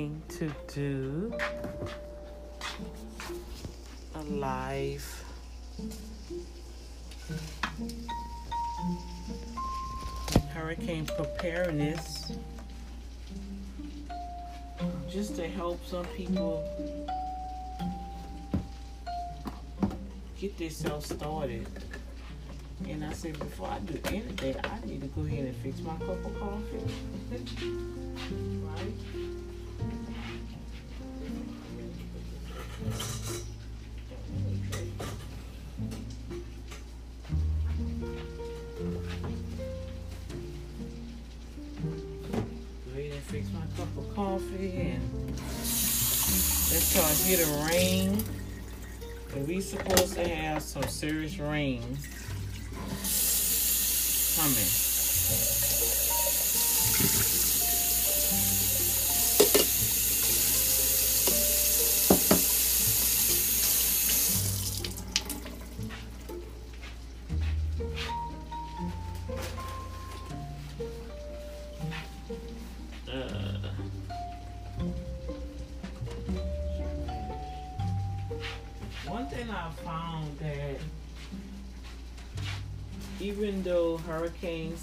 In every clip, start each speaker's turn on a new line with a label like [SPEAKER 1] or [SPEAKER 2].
[SPEAKER 1] Preparing to do a live hurricane preparedness just to help some people get themselves started. And I said, before I do anything, I need to go ahead and fix my cup of coffee. right?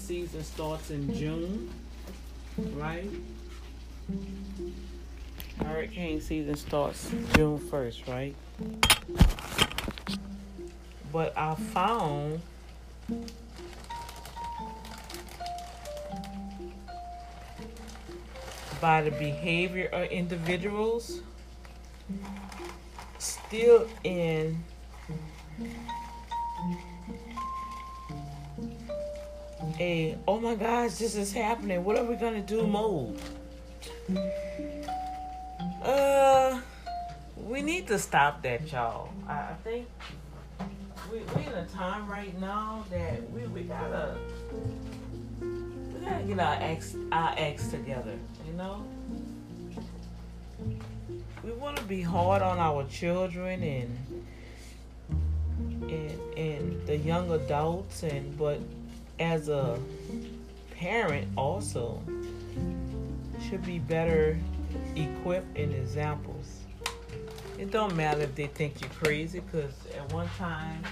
[SPEAKER 1] Season starts in June, right? Hurricane season starts June 1st, right? But I found by the behavior of individuals still in a oh my gosh this is happening. What are we gonna do mode uh we need to stop that y'all. I, think we, we in a time right now that we, we gotta we gotta get our ex our ex together you know? We want to be hard on our children and and and the young adults and but as a parent also should be better equipped in examples it don't matter if they think you're crazy because at one time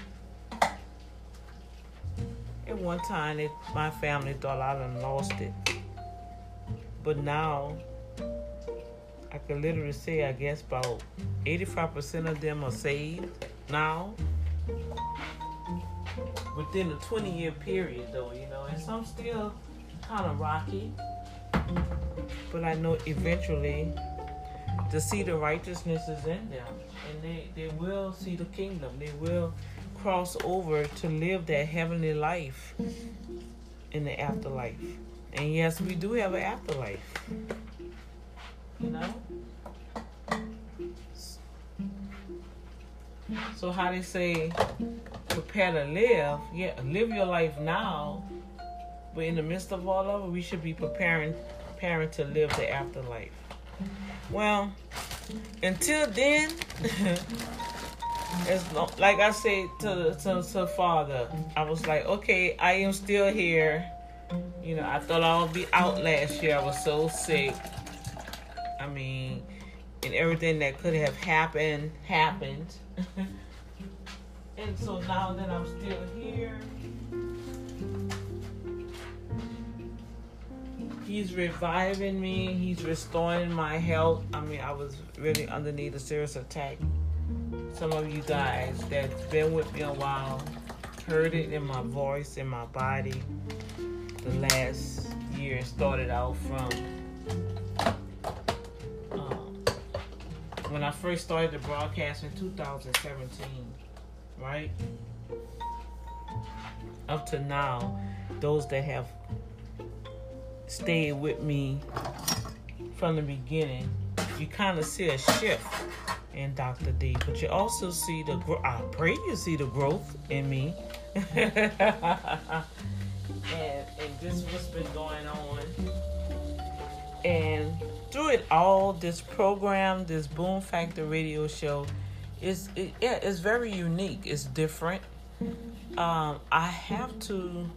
[SPEAKER 1] at one time it, my family thought i done lost it but now I could literally say I guess about 85% of them are saved now. Within a 20 year period though, you know, and some still kind of rocky. But I know eventually the seed of righteousness is in them. And they, they will see the kingdom. They will cross over to live that heavenly life in the afterlife. And yes, we do have an afterlife you know? So how they say prepare to live, yeah, live your life now, but in the midst of all of it, we should be preparing preparing to live the afterlife. Well, until then, it's no, like I said to, to to father, I was like, okay, I am still here. You know, I thought I would be out last year. I was so sick. I mean, and everything that could have happened happened. and so now that I'm still here, he's reviving me. He's restoring my health. I mean, I was really underneath a serious attack. Some of you guys that's been with me a while heard it in my voice, in my body. The last year started out from um, when I first started the broadcast in 2017, right? Up to now, those that have stayed with me from the beginning, you kind of see a shift in Dr. D, but you also see the growth. I pray you see the growth in me. and, and just what's been going on. And through it all, this program, this Boom Factor radio show, is it, yeah, it's very unique. It's different. Um, I have to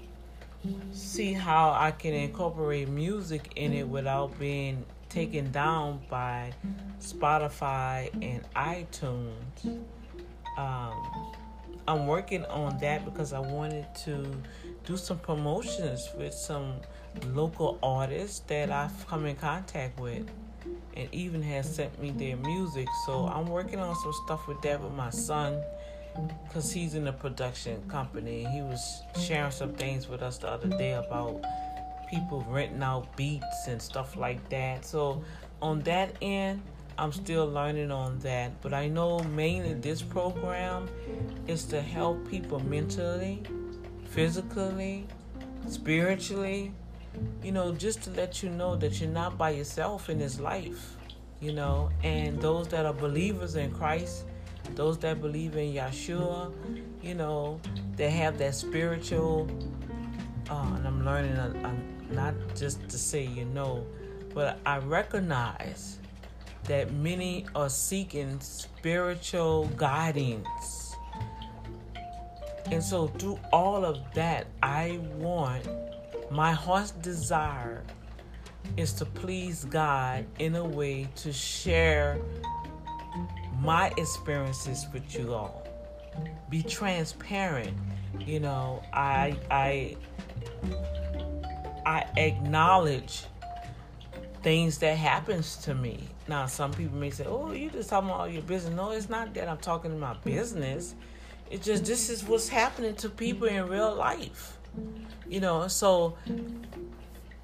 [SPEAKER 1] see how I can incorporate music in it without being taken down by Spotify and iTunes. Um, I'm working on that because I wanted to do some promotions with some local artists that I've come in contact with and even has sent me their music. So I'm working on some stuff with that with my son because he's in a production company. He was sharing some things with us the other day about people renting out beats and stuff like that. So on that end, I'm still learning on that. But I know mainly this program is to help people mentally, physically, spiritually, you know, just to let you know that you're not by yourself in this life, you know, and those that are believers in Christ, those that believe in Yeshua, you know, they have that spiritual, uh, and I'm learning, uh, not just to say you know, but I recognize that many are seeking spiritual guidance. And so, through all of that, I want my heart's desire is to please God in a way to share my experiences with you all. Be transparent. You know, I I I acknowledge things that happens to me. Now, some people may say, "Oh, you just talking about your business." No, it's not that I'm talking about business. It's just this is what's happening to people in real life. You know, so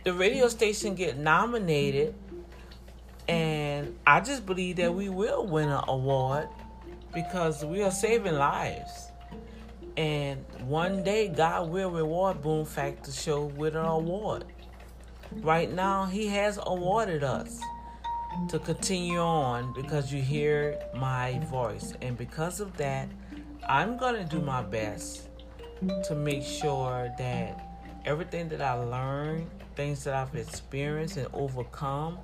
[SPEAKER 1] the radio station get nominated, and I just believe that we will win an award because we are saving lives. And one day, God will reward Boom Factor Show with an award. Right now, He has awarded us to continue on because you hear my voice. And because of that, I'm going to do my best to make sure that everything that I learned, things that I've experienced and overcome,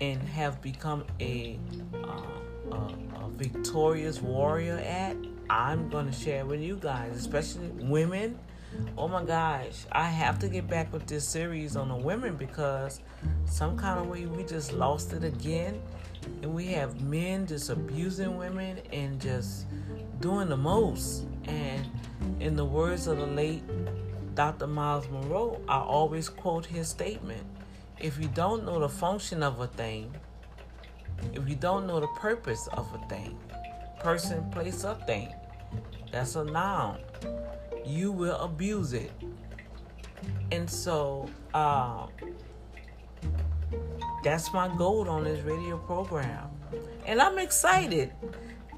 [SPEAKER 1] and have become a, uh, a, a victorious warrior at, I'm going to share with you guys, especially women. Oh my gosh, I have to get back with this series on the women because some kind of way we just lost it again. And we have men just abusing women and just doing the most. And in the words of the late Dr. Myles Munroe, I always quote his statement if you don't know the function of a thing, if you don't know the purpose of a thing, person, place, or thing, that's a noun, you will abuse it. And so, uh, that's my goal on this radio program. And I'm excited.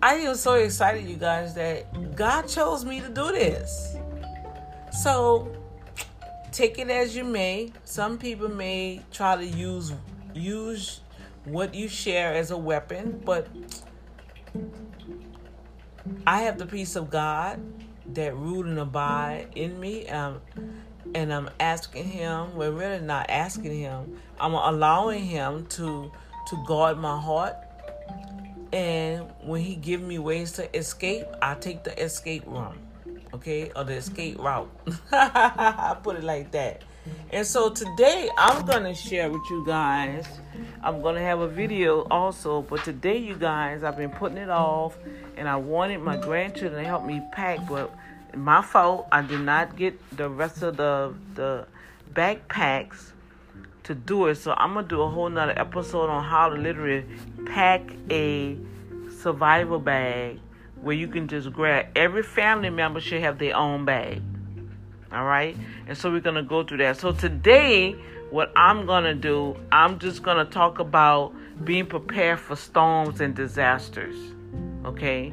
[SPEAKER 1] I am so excited, you guys, that God chose me to do this. So take it as you may. Some people may try to use use what you share as a weapon, but I have the peace of God that rule and abide in me. Um, and I'm asking him, we're really not asking him, I'm allowing him to to guard my heart and when he give me ways to escape, I take the escape room, okay, or the escape route. I put it like that. And so today I'm gonna share with you guys. I'm gonna have a video also, but today, you guys, I've been putting it off, and I wanted my grandchildren to help me pack, but my fault. I did not get the rest of the the backpacks to do it. So I'm gonna do a whole nother episode on how to literally pack a survival bag where you can just grab every family member should have their own bag. All right, and so we're gonna go through that. So today, what I'm gonna do, I'm just gonna talk about being prepared for storms and disasters. Okay,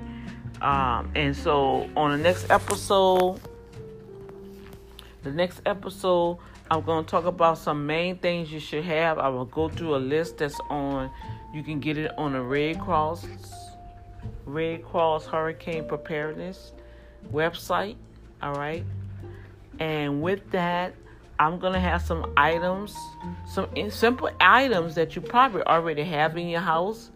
[SPEAKER 1] um, and so on the next episode, the next episode, I'm going to talk about some main things you should have. I will go through a list that's on, you can get it on the Red Cross, Red Cross Hurricane Preparedness website. All right. And with that, I'm going to have some items, some simple items that you probably already have in your house,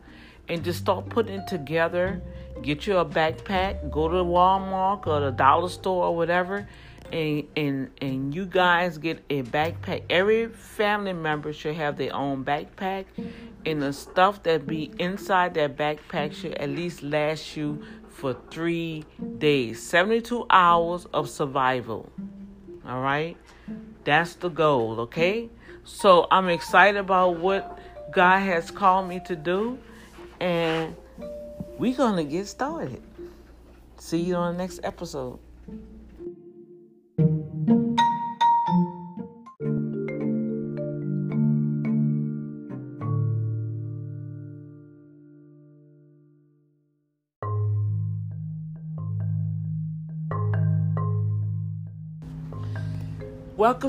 [SPEAKER 1] and just start putting together. Get you a backpack, go to Walmart or the dollar store or whatever, and and and you guys get a backpack. Every family member should have their own backpack, and the stuff that be inside that backpack should at least last you for three days, seventy-two hours of survival. All right, that's the goal. Okay, so I'm excited about what God has called me to do, and we're gonna get started. See you on the next episode. Welcome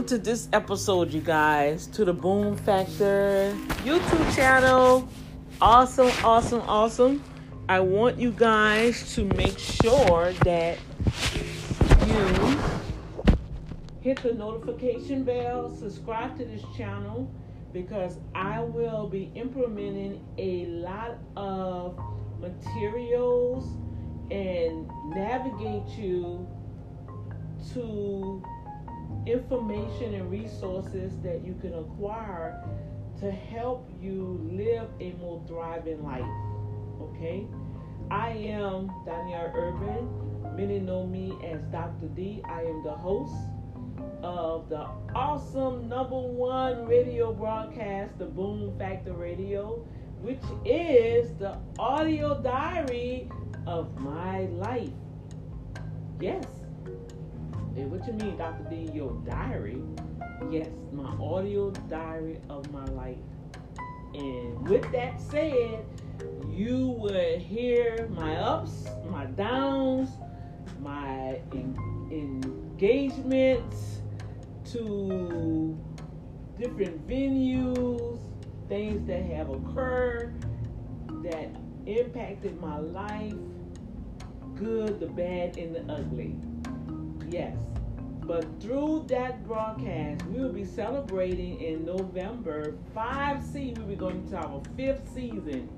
[SPEAKER 1] to this episode, you guys, to the Boom Factor YouTube channel. Awesome, awesome, awesome. I want you guys to make sure that you hit the notification bell, subscribe to this channel because I will be implementing a lot of materials and navigate you to information and resources that you can acquire to help you live a more thriving life. Okay? I am Danielle Urban. Many know me as Dr. D. I am the host of the awesome number one radio broadcast, the Boom Factor Radio, which is the audio diary of my life. Yes, what you mean, Dr. D? Your diary? Yes, my audio diary of my life. And with that said, you will hear my ups, my downs, my en- engagements to different venues, things that have occurred that impacted my life, good, the bad, and the ugly. Yes. But through that broadcast, we will be celebrating in November 5C. We'll be going to our fifth season.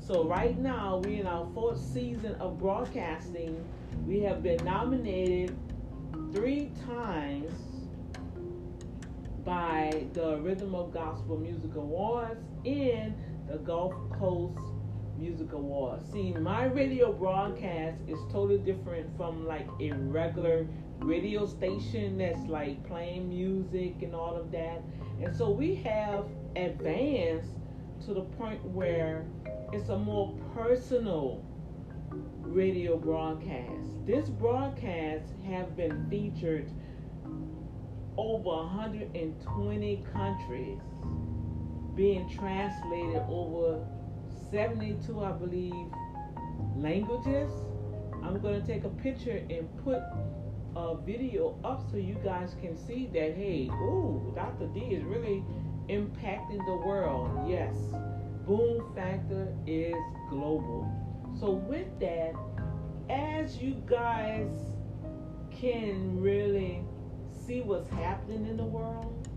[SPEAKER 1] So right now, we're in our fourth season of broadcasting. We have been nominated three times by the Rhythm of Gospel Music Awards and the Gulf Coast Music Awards. See, my radio broadcast is totally different from like a regular radio station that's like playing music and all of that. And so we have advanced to the point where it's a more personal radio broadcast. This broadcast have been featured over 120 countries, being translated over 72, I believe, languages. I'm going to take a picture and put a video up so you guys can see that hey, ooh, Dr. D is really impacting the world. Yes, Boom Factor is global. So with that, as you guys can really see what's happening in the world,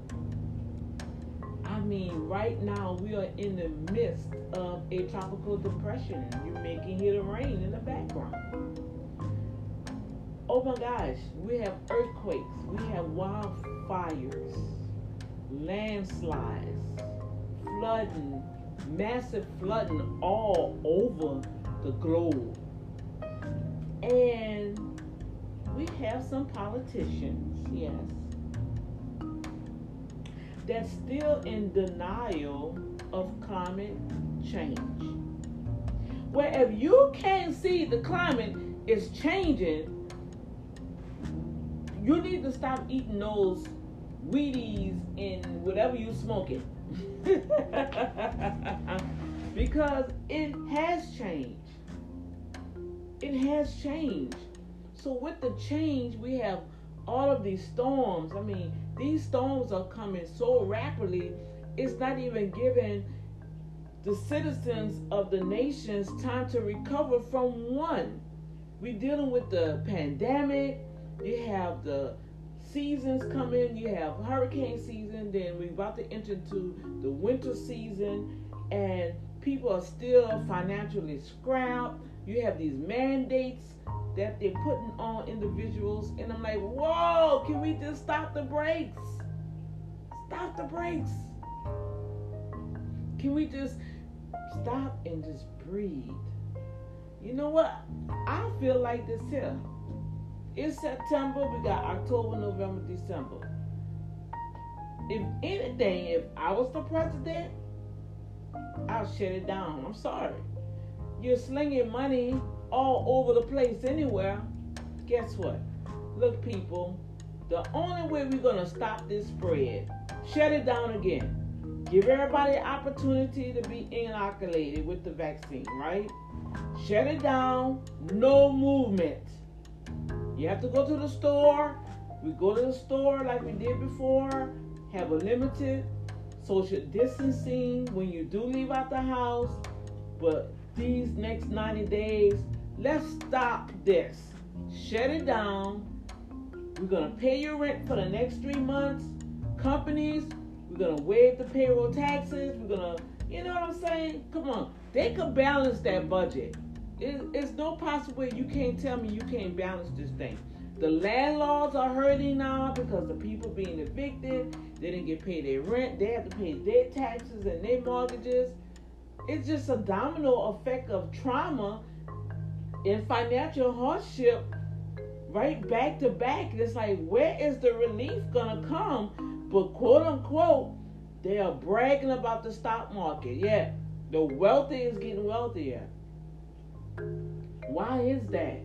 [SPEAKER 1] I mean, right now we are in the midst of a tropical depression. You may can hear the rain in the background oh my gosh, we have earthquakes, we have wildfires, landslides, flooding, massive flooding all over the globe. And we have some politicians, yes, that's still in denial of climate change. Where if you can't see the climate is changing, you need to stop eating those Wheaties and whatever you're smoking. because it has changed. It has changed. So with the change, we have all of these storms. I mean, these storms are coming so rapidly, it's not even giving the citizens of the nations time to recover from one. We're dealing with the pandemic, you have the seasons coming. You have hurricane season. Then we're about to enter into the winter season, and people are still financially scrapped. You have these mandates that they're putting on individuals, and I'm like, whoa, can we just stop the brakes? Stop the brakes. Can we just stop and just breathe? You know what? I feel like this here. It's September, we got October, November, December. If anything, if I was the president, I'll shut it down. I'm sorry. You're slinging money all over the place anywhere. Guess what? Look, people, the only way we're going to stop this spread, shut it down again. Give everybody opportunity to be inoculated with the vaccine, right? Shut it down. No movement. You have to go to the store. We go to the store like we did before. Have a limited social distancing when you do leave out the house. But these next 90 days, let's stop this. Shut it down. We're going to pay your rent for the next three months. Companies, we're going to waive the payroll taxes. We're going to, you know what I'm saying? Come on. They could balance that budget. It, it's no possible way you can't tell me you can't balance this thing. The landlords are hurting now because the people being evicted, they didn't get paid their rent, they have to pay their taxes and their mortgages. It's just a domino effect of trauma and financial hardship right back to back. It's like, where is the relief gonna come? But quote unquote, they are bragging about the stock market. Yeah, the wealthy is getting wealthier. Why is that?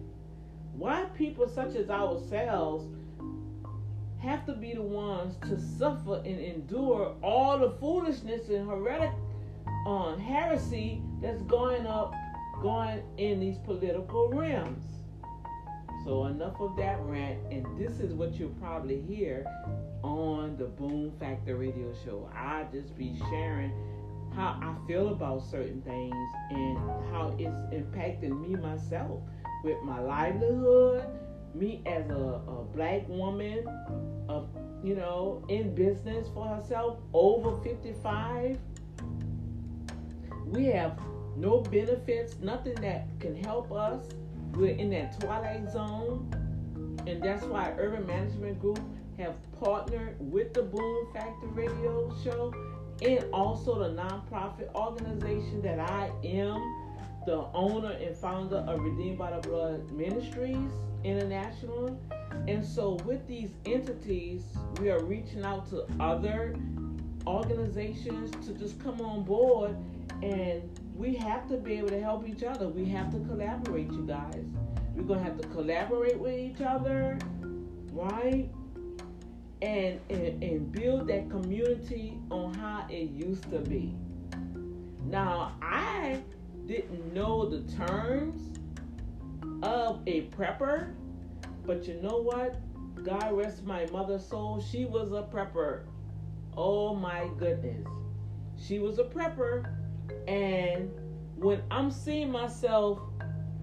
[SPEAKER 1] Why people such as ourselves have to be the ones to suffer and endure all the foolishness and heretic um, heresy that's going up, going in these political realms. So enough of that rant, and this is what you'll probably hear on the Boom Factor Radio Show. I just be sharing how I feel about certain things and how it's impacting me myself with my livelihood, me as a, a black woman of you know in business for herself over 55 we have no benefits nothing that can help us we're in that twilight zone and that's why urban management group have partnered with the boom factor radio show and also the nonprofit organization that I am the owner and founder of Redeemed by the Blood Ministries International. And so, with these entities, we are reaching out to other organizations to just come on board and we have to be able to help each other. We have to collaborate, you guys. We're going to have to collaborate with each other, right? and, and, and build that community on how it used to be. Now, I didn't know the terms of a prepper, but you know what? God rest my mother's soul. She was a prepper. Oh my goodness. She was a prepper. And when I'm seeing myself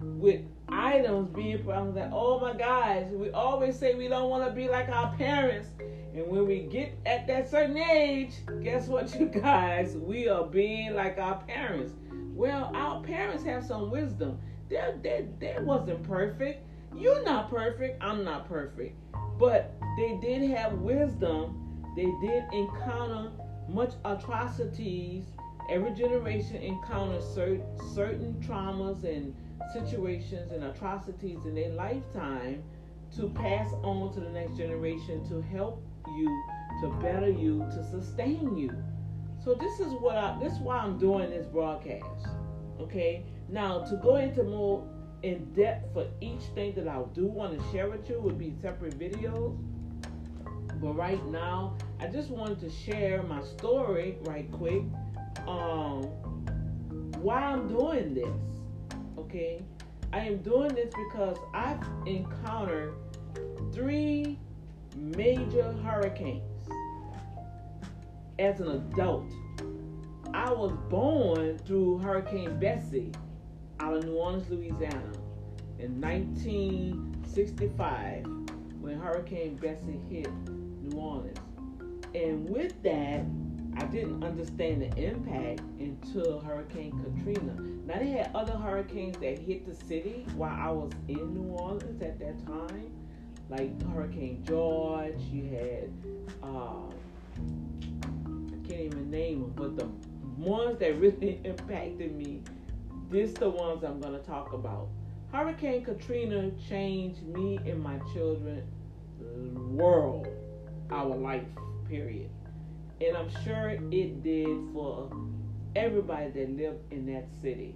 [SPEAKER 1] with items being put, I'm like, oh my gosh, we always say we don't want to be like our parents. And when we get at that certain age, guess what, you guys? We are being like our parents. Well, our parents have some wisdom. They, they, they wasn't perfect. You're not perfect. I'm not perfect. But they did have wisdom. They did encounter much atrocities. Every generation encounters certain, traumas and situations and atrocities in their lifetime to pass on to the next generation to help you, to better you, to sustain you. So this is what I this is why I'm doing this broadcast. Okay? Now to go into more in depth for each thing that I do want to share with you would be separate videos. But right now, I just wanted to share my story right quick. Um why I'm doing this. Okay? I am doing this because I've encountered three major hurricanes as an adult. I was born through Hurricane Betsy out of New Orleans, Louisiana in 1965 when Hurricane Betsy hit New Orleans. And with that, I didn't understand the impact until Hurricane Katrina. Now they had other hurricanes that hit the city while I was in New Orleans at that time, like Hurricane George. You had uh, I can't even name them, but the ones that really impacted me, this the ones I'm gonna talk about. Hurricane Katrina changed me and my children world, our life, period. And I'm sure it did for everybody that lived in that city.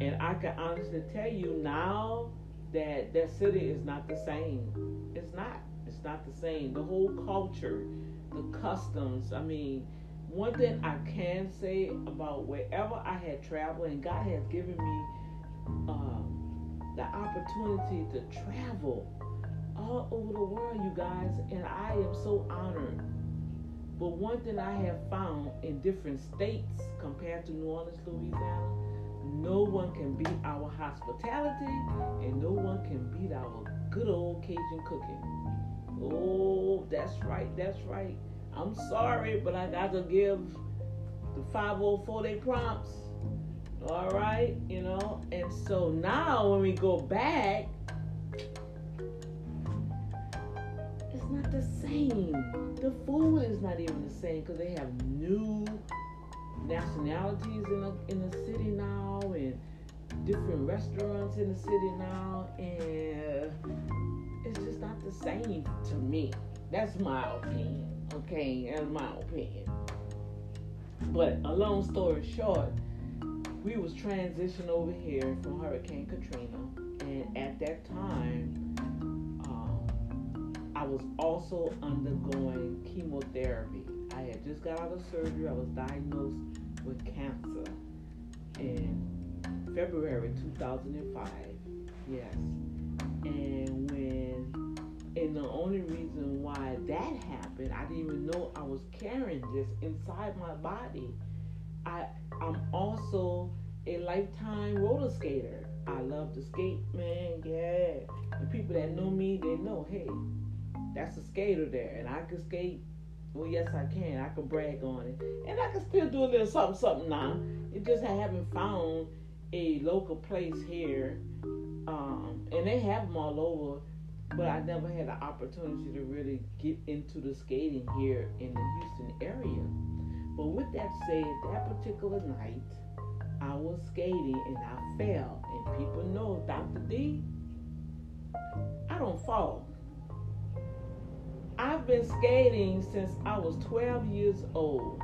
[SPEAKER 1] And I can honestly tell you now that that city is not the same. It's not. It's not the same. The whole culture, the customs. I mean, one thing I can say about wherever I had traveled, and God has given me uh, the opportunity to travel all over the world, you guys, and I am so honored. But one thing I have found in different states compared to New Orleans, Louisiana, no one can beat our hospitality and no one can beat our good old Cajun cooking. Oh, that's right, that's right. I'm sorry, but I got to give the 504 day prompts. All right, you know, and so now when we go back, not the same. The food is not even the same because they have new nationalities in the in the city now and different restaurants in the city now, and it's just not the same to me. That's my opinion. Okay, that's my opinion. But a long story short, we was transitioning over here from Hurricane Katrina, and at that time I was also undergoing chemotherapy. I had just got out of surgery. I was diagnosed with cancer in February 2005. Yes. And when, and the only reason why that happened, I didn't even know I was carrying this inside my body. I, I'm also a lifetime roller skater. I love to skate, man. Yeah. The people that know me, they know, hey, that's a skater there, and I can skate. Well, yes, I can. I can brag on it, and I can still do a little something, something now. It just I haven't found a local place here, um, and they have them all over. But I never had the opportunity to really get into the skating here in the Houston area. But with that said, that particular night, I was skating and I fell. And people know Dr. D, I don't fall. Been skating since I was 12 years old.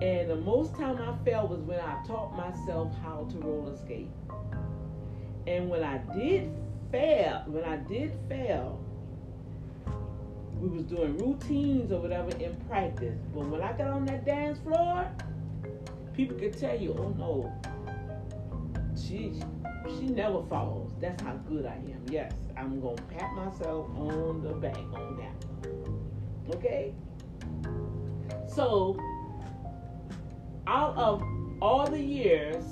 [SPEAKER 1] And the most time I fell was when I taught myself how to roller skate. And when I did fail, when I did fail, we was doing routines or whatever in practice. But when I got on that dance floor, people could tell you, oh no, she she never falls. That's how good I am. Yes. I'm going to pat myself on the back on that Okay? So, out of all the years,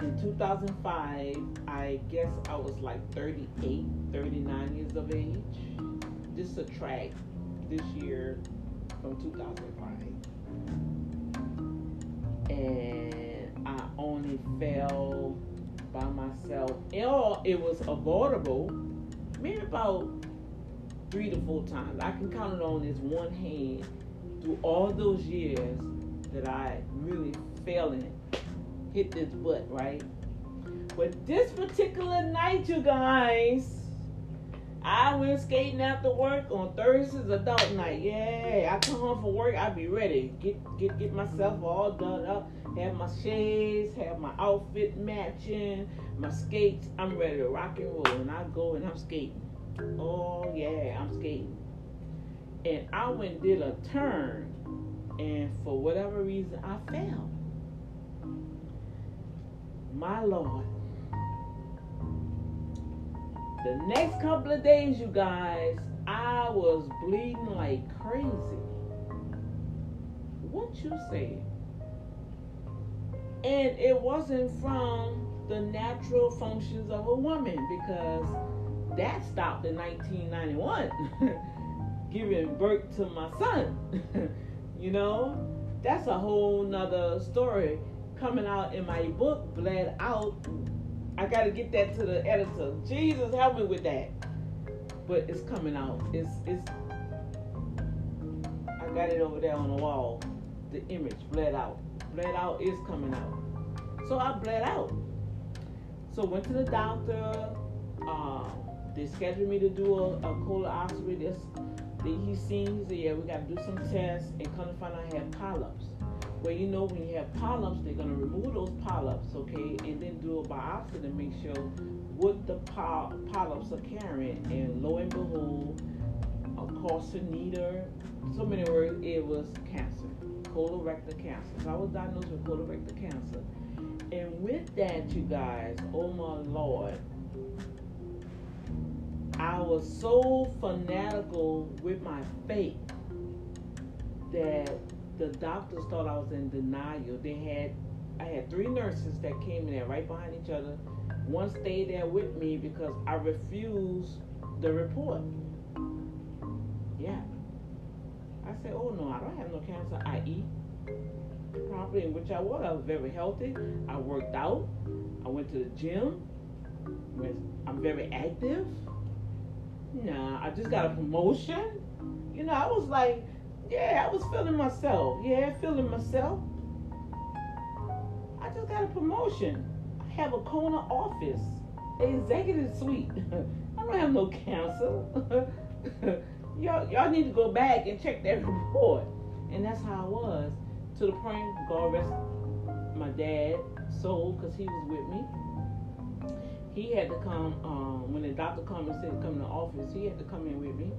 [SPEAKER 1] in 2005, I guess I was like 38, 39 years of age. This is a track this year from 2005. And I only fell by myself, or it was avoidable, maybe about three to four times. I can count it on this one hand through all those years that I really fell in, hit this butt, right? But this particular night, you guys, I went skating after work on Thursdays adult night. Yeah, I come home from work, I be ready. Get get get myself all done up have my shades, have my outfit matching, my skates. I'm ready to rock and roll. And I go and I'm skating. Oh, yeah, I'm skating. And I went did a turn. And for whatever reason, I fell. My Lord. The next couple of days, you guys, I was bleeding like crazy. What you say? And it wasn't from the natural functions of a woman because that stopped in 1991. giving birth to my son. you know, that's a whole nother story coming out in my book, Bled Out. I got to get that to the editor. Jesus, help me with that. But it's coming out. It's it's. I got it over there on the wall. The image, Bled Out. Bled Out is coming out. So I bled out. So went to the doctor. Um, they scheduled me to do a, a colonoscopy. This, he seen. He said, "Yeah, we got to do some tests." And come to find out, I have polyps. Well, you know, when you have polyps, they're gonna remove those polyps, okay, and then do a biopsy to make sure what the polyps are carrying. And lo and behold, a carcinoid. So many words, it was cancer, colorectal cancer. So I was diagnosed with colorectal cancer. And with that, you guys, oh my lord, I was so fanatical with my faith that the doctors thought I was in denial. They had I had three nurses that came in there right behind each other. One stayed there with me because I refused the report. Yeah. I said, oh no, I don't have no cancer. I eat properly in which I was. I was very healthy. I worked out. I went to the gym. I'm very active. Nah, I just got a promotion. You know, I was like, yeah, I was feeling myself. Yeah, feeling myself. I just got a promotion. I have a corner office, executive suite. I don't have no cancer. y'all, y'all need to go back and check that report. And that's how I was. To the point, God rest my dad soul because he was with me. He had to come um, when the doctor come and said come to the office. He had to come in with me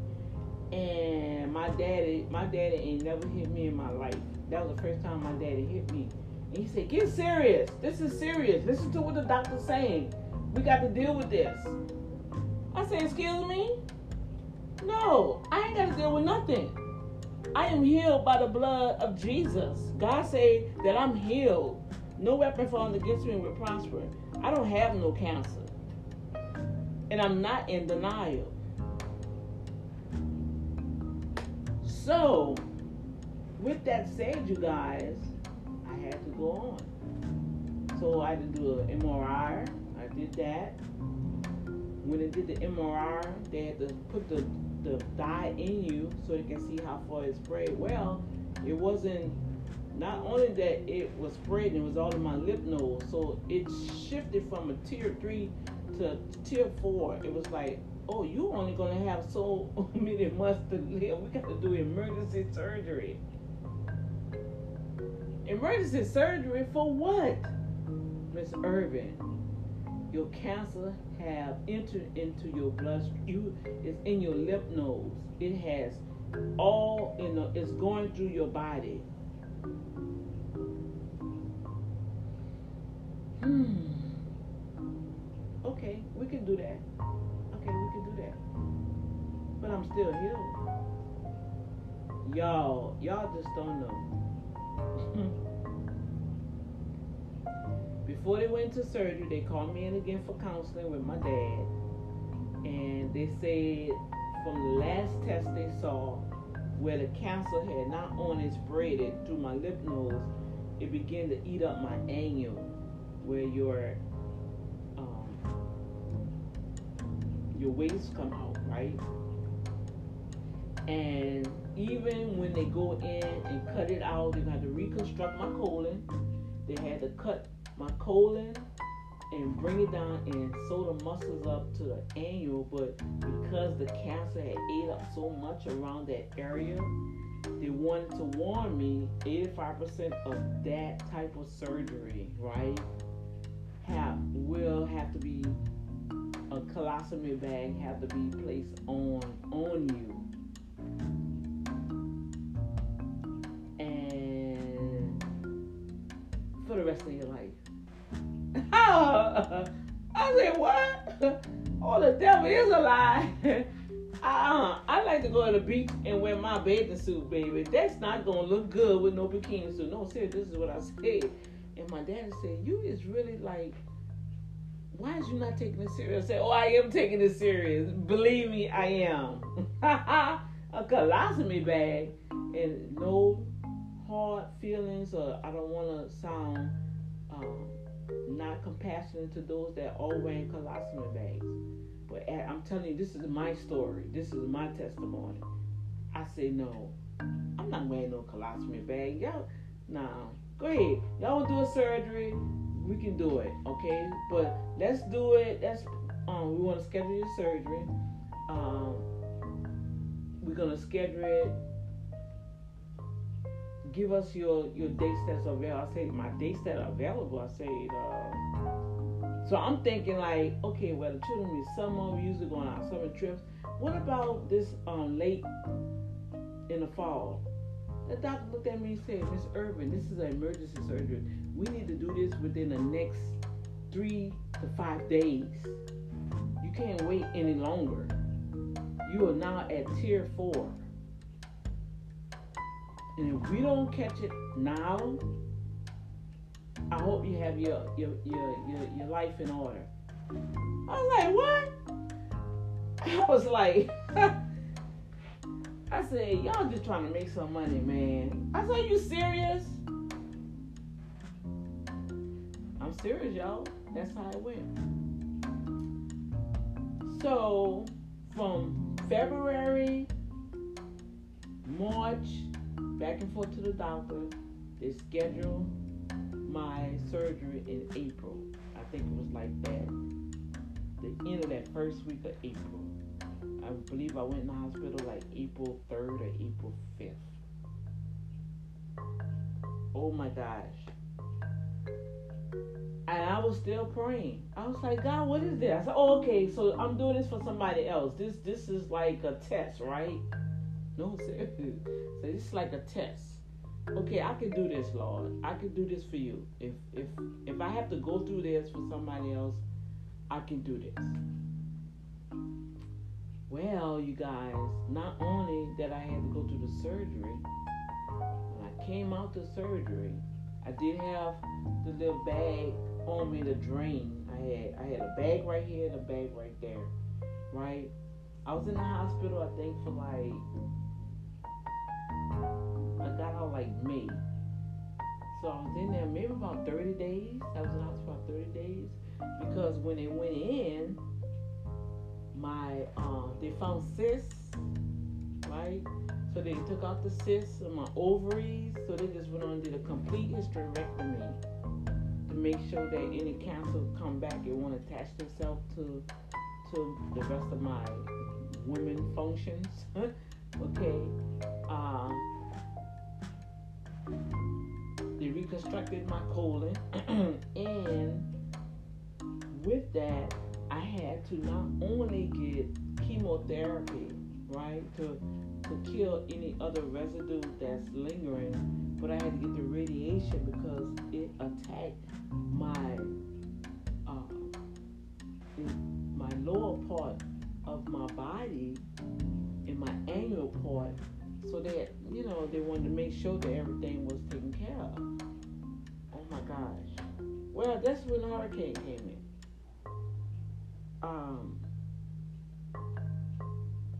[SPEAKER 1] and my daddy, my daddy ain't never hit me in my life. That was the first time my daddy hit me. And he said, "Get serious. This is serious. Listen to what the doctor's saying. We got to deal with this." I said, "Excuse me? No, I ain't got to deal with nothing. I am healed by the blood of Jesus. God say that I'm healed. No weapon formed against me will prosper. I don't have no cancer, and I'm not in denial." So, with that said, you guys, I had to go on. So I had to do an MRI. I did that. When they did the MRI, they had to put the, the dye in you so they can see how far it spread. Well, it wasn't not only that it was sprayed, it was all in my lymph nodes. So it shifted from a tier three to tier four. It was like oh, you're only gonna have so many months to live. We got to do emergency surgery. Emergency surgery for what, Miss Irvin? Your cancer have entered into your blood. You it's in your lymph nodes. It has all in the, it's going through your body. Hmm. Okay, we can do that okay, we can do that. But I'm still healed. Y'all, y'all just don't know. Before they went to surgery, they called me in again for counseling with my dad. And they said from the last test they saw where the cancer had not only spread through my lymph nodes, it began to eat up my annule, where your um, your waste come out, right? And even when they go in and cut it out, they had to reconstruct my colon. They had to cut my colon and bring it down and sew the muscles up to the annule. But because the cancer had ate up so much around that area, they wanted to warn me 85% of that type of surgery, right, have will have to be a colostomy bag have to be placed on on you. And for the rest of your life. I said, what? Oh, the devil is a lie. uh, I like to go to the beach and wear my bathing suit, baby. That's not gonna look good with no bikini suit. No, seriously, this is what I said. And my dad said, "You is really like why is you not taking this serious? I say, oh, I am taking this serious. Believe me, I am. a colostomy bag and no hard feelings or I don't want to sound um, not compassionate to those that are wearing colostomy bags. But I'm telling you, this is my story. This is my testimony. I say no. I'm not wearing no colostomy bag. Y'all, nah. Go ahead. Y'all want to do a surgery? We can do it, okay? But let's do it. That's um. We want to schedule your surgery. Um. We're gonna schedule it. Give us your your dates that's available. I say my dates that are available. I say. Uh, so I'm thinking like, okay, well the children be summer. We usually going on summer trips. What about this um late in the fall? The doctor looked at me and said, Miss Urban, this is an emergency surgery. We need to do this within the next three to five days. You can't wait any longer. You are now at tier four. And if we don't catch it now, I hope you have your your your your, your life in order. I was like, what? I was like I said, y'all just trying to make some money, man. I said, you serious? I'm serious, y'all. That's how it went. So, from February, March, back and forth to the doctor, they scheduled my surgery in April. I think it was like that. The end of that first week of April. I believe I went in the hospital like April 3rd or April 5th. Oh my gosh. And I was still praying. I was like, God, what is this? I said, oh, okay, so I'm doing this for somebody else. This this is like a test, right? No, sir. So is like a test. Okay, I can do this, Lord. I can do this for you. If if if I have to go through this for somebody else, I can do this. Well, you guys, not only that I had to go through the surgery, when I came out the surgery, I did have the little bag on me to drain. I had I had a bag right here and a bag right there. Right? I was in the hospital I think for like I got out like May. So I was in there maybe about 30 days. I was in the hospital about 30 days. Because when they went in, my uh, they found cysts, right? So they took out the cysts in my ovaries. So they just went on and did a complete hysterectomy to make sure that any cancer come back, it won't attach itself to to the rest of my women functions. okay. Reconstructed my colon, and with that, I had to not only get chemotherapy, right, to to kill any other residue that's lingering, but I had to get the radiation because it attacked my uh, my lower part of my body and my annual part, so that you know they wanted to make sure that everything was taken care of. My gosh! Well, that's when the hurricane came in um,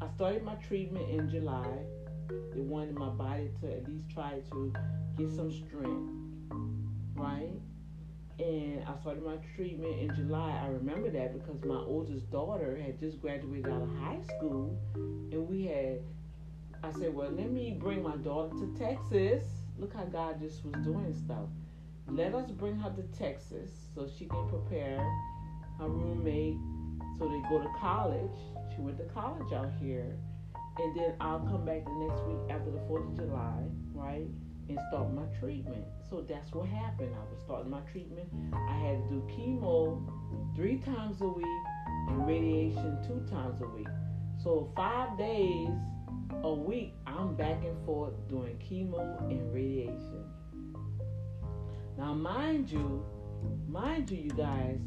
[SPEAKER 1] I started my treatment in July. They wanted my body to at least try to get some strength, right? And I started my treatment in July. I remember that because my oldest daughter had just graduated out of high school, and we had. I said, well, let me bring my daughter to Texas. Look how God just was doing stuff. Let us bring her to Texas so she can prepare her roommate so they go to college. She went to college out here. And then I'll come back the next week after the 4th of July, right? And start my treatment. So that's what happened. I was starting my treatment. I had to do chemo three times a week and radiation two times a week. So five days a week, I'm back and forth doing chemo and radiation. Now, mind you, mind you, you guys,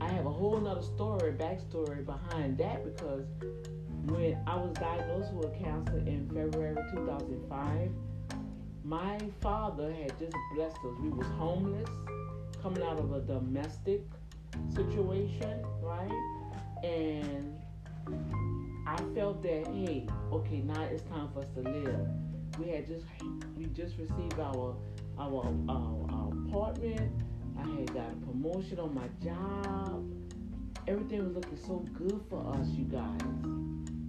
[SPEAKER 1] I have a whole nother story, backstory behind that because when I was diagnosed with cancer in February 2005, my father had just blessed us. We was homeless, coming out of a domestic situation, right? And
[SPEAKER 2] I felt that hey, okay, now it's time for us to live. We had just we just received our our, our, our apartment. I had got a promotion on my job. Everything was looking so good for us, you guys.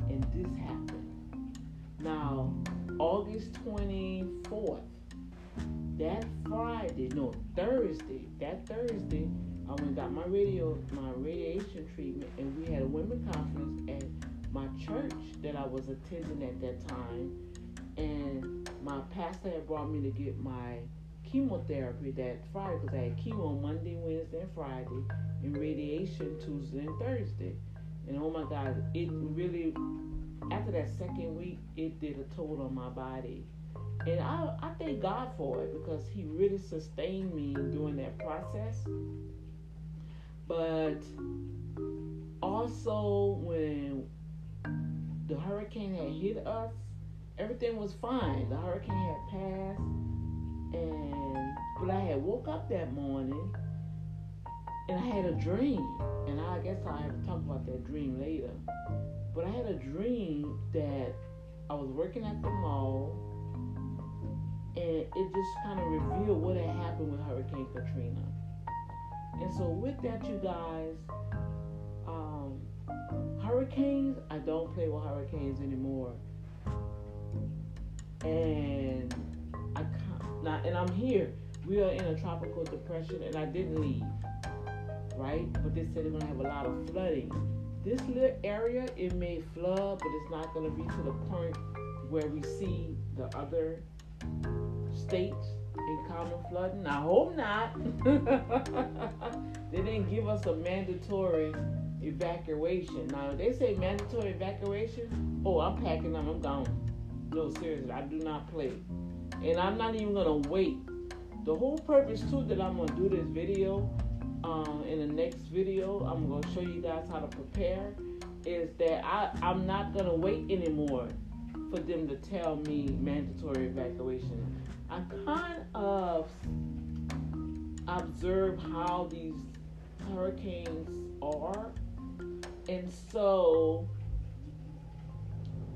[SPEAKER 2] And this happened. Now, August 24th, that Friday, no, Thursday, that Thursday, I went and got my radio, my radiation treatment, and we had a women conference at my church that I was attending at that time. And my pastor had brought me to get my chemotherapy that Friday because I had chemo Monday, Wednesday, and Friday, and radiation Tuesday and Thursday. And oh my God, it really, after that second week, it did a toll on my body. And I, I thank God for it because He really sustained me during that process. But also, when the hurricane had hit us, everything was fine. The hurricane had passed, and but I had woke up that morning and I had a dream, and I guess I have to talk about that dream later. But I had a dream that I was working at the mall, and it just kind of revealed what had happened with Hurricane Katrina. And so, with that, you guys, um, hurricanes, I don't play with hurricanes anymore. And and I'm here. We are in a tropical depression, and I didn't leave, right? But they said they're gonna have a lot of flooding. This little area, it may flood, but it's not gonna be to the point where we see the other states encounter flooding. I hope not. they didn't give us a mandatory evacuation. Now they say mandatory evacuation. Oh, I'm packing up. I'm gone. No, seriously, I do not play, and I'm not even gonna wait. The whole purpose too that I'm gonna do this video, um, in the next video, I'm gonna show you guys how to prepare. Is that I I'm not gonna wait anymore for them to tell me mandatory evacuation. I kind of observe how these hurricanes are. And so,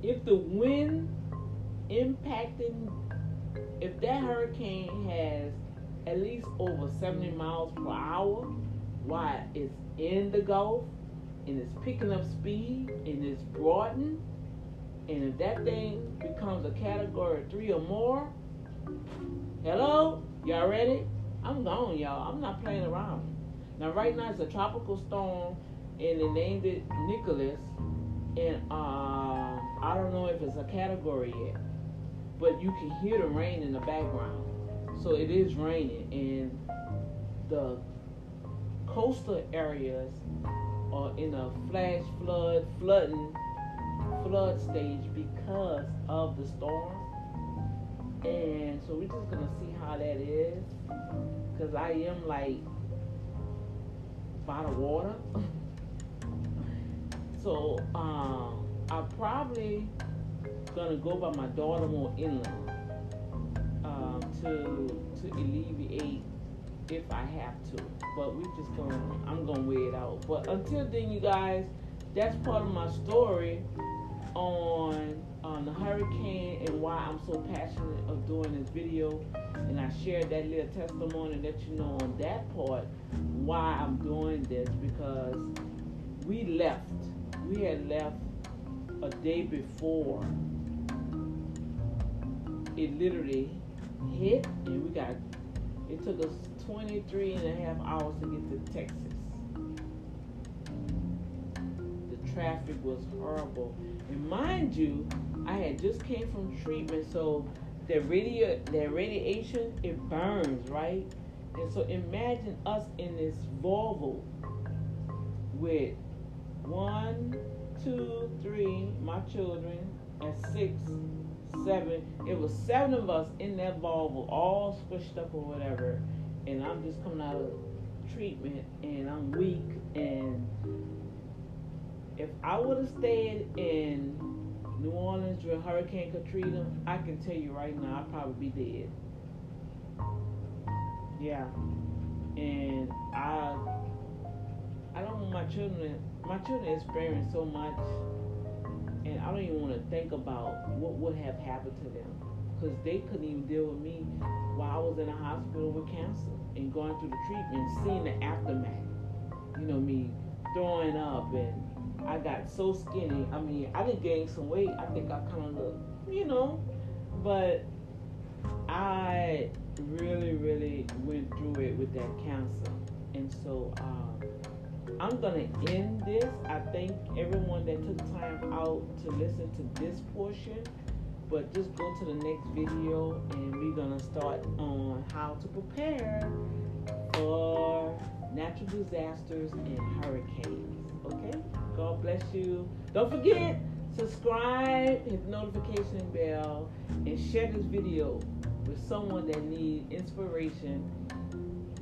[SPEAKER 2] if the wind impacting, if that hurricane has at least over 70 miles per hour while it's in the Gulf and it's picking up speed and it's broadening, and if that thing becomes a category three or more, hello, y'all ready? I'm gone, y'all. I'm not playing around. Now, right now it's a tropical storm, and they named it Nicholas, and uh, I don't know if it's a category yet, but you can hear the rain in the background. So it is raining, and the coastal areas are in a flash flood, flooding flood stage because of the storm. And so we're just gonna see how that is. Cause I am like by the water. so um I probably gonna go by my daughter more inland um, to to alleviate if I have to. But we're just gonna I'm gonna weigh it out. But until then you guys, that's part of my story on on the hurricane and why I'm so passionate of doing this video. And I shared that little testimony that you know on that part why I'm doing this because we left. We had left a day before it literally hit and we got it took us 23 and a half hours to get to Texas. The traffic was horrible. And mind you, I had just came from treatment, so the radio that radiation it burns, right? And so imagine us in this Volvo with one, two, three, my children, and six, seven. It was seven of us in that Volvo, all squished up or whatever. And I'm just coming out of treatment and I'm weak. And if I would have stayed in New Orleans during Hurricane Katrina, I can tell you right now, I'd probably be dead. Yeah. And I I don't want my children my children experience so much and I don't even want to think about what would have happened to them because they couldn't even deal with me while I was in a hospital with cancer and going through the treatment, seeing the aftermath. You know, me throwing up and I got so skinny. I mean, I didn't gain some weight. I think I kind of look, you know, but I really, really went through it with that cancer. And so um, I'm going to end this. I thank everyone that took time out to listen to this portion. But just go to the next video and we're going to start on how to prepare for natural disasters and hurricanes. Okay? God bless you. Don't forget, subscribe, hit the notification bell, and share this video with someone that needs inspiration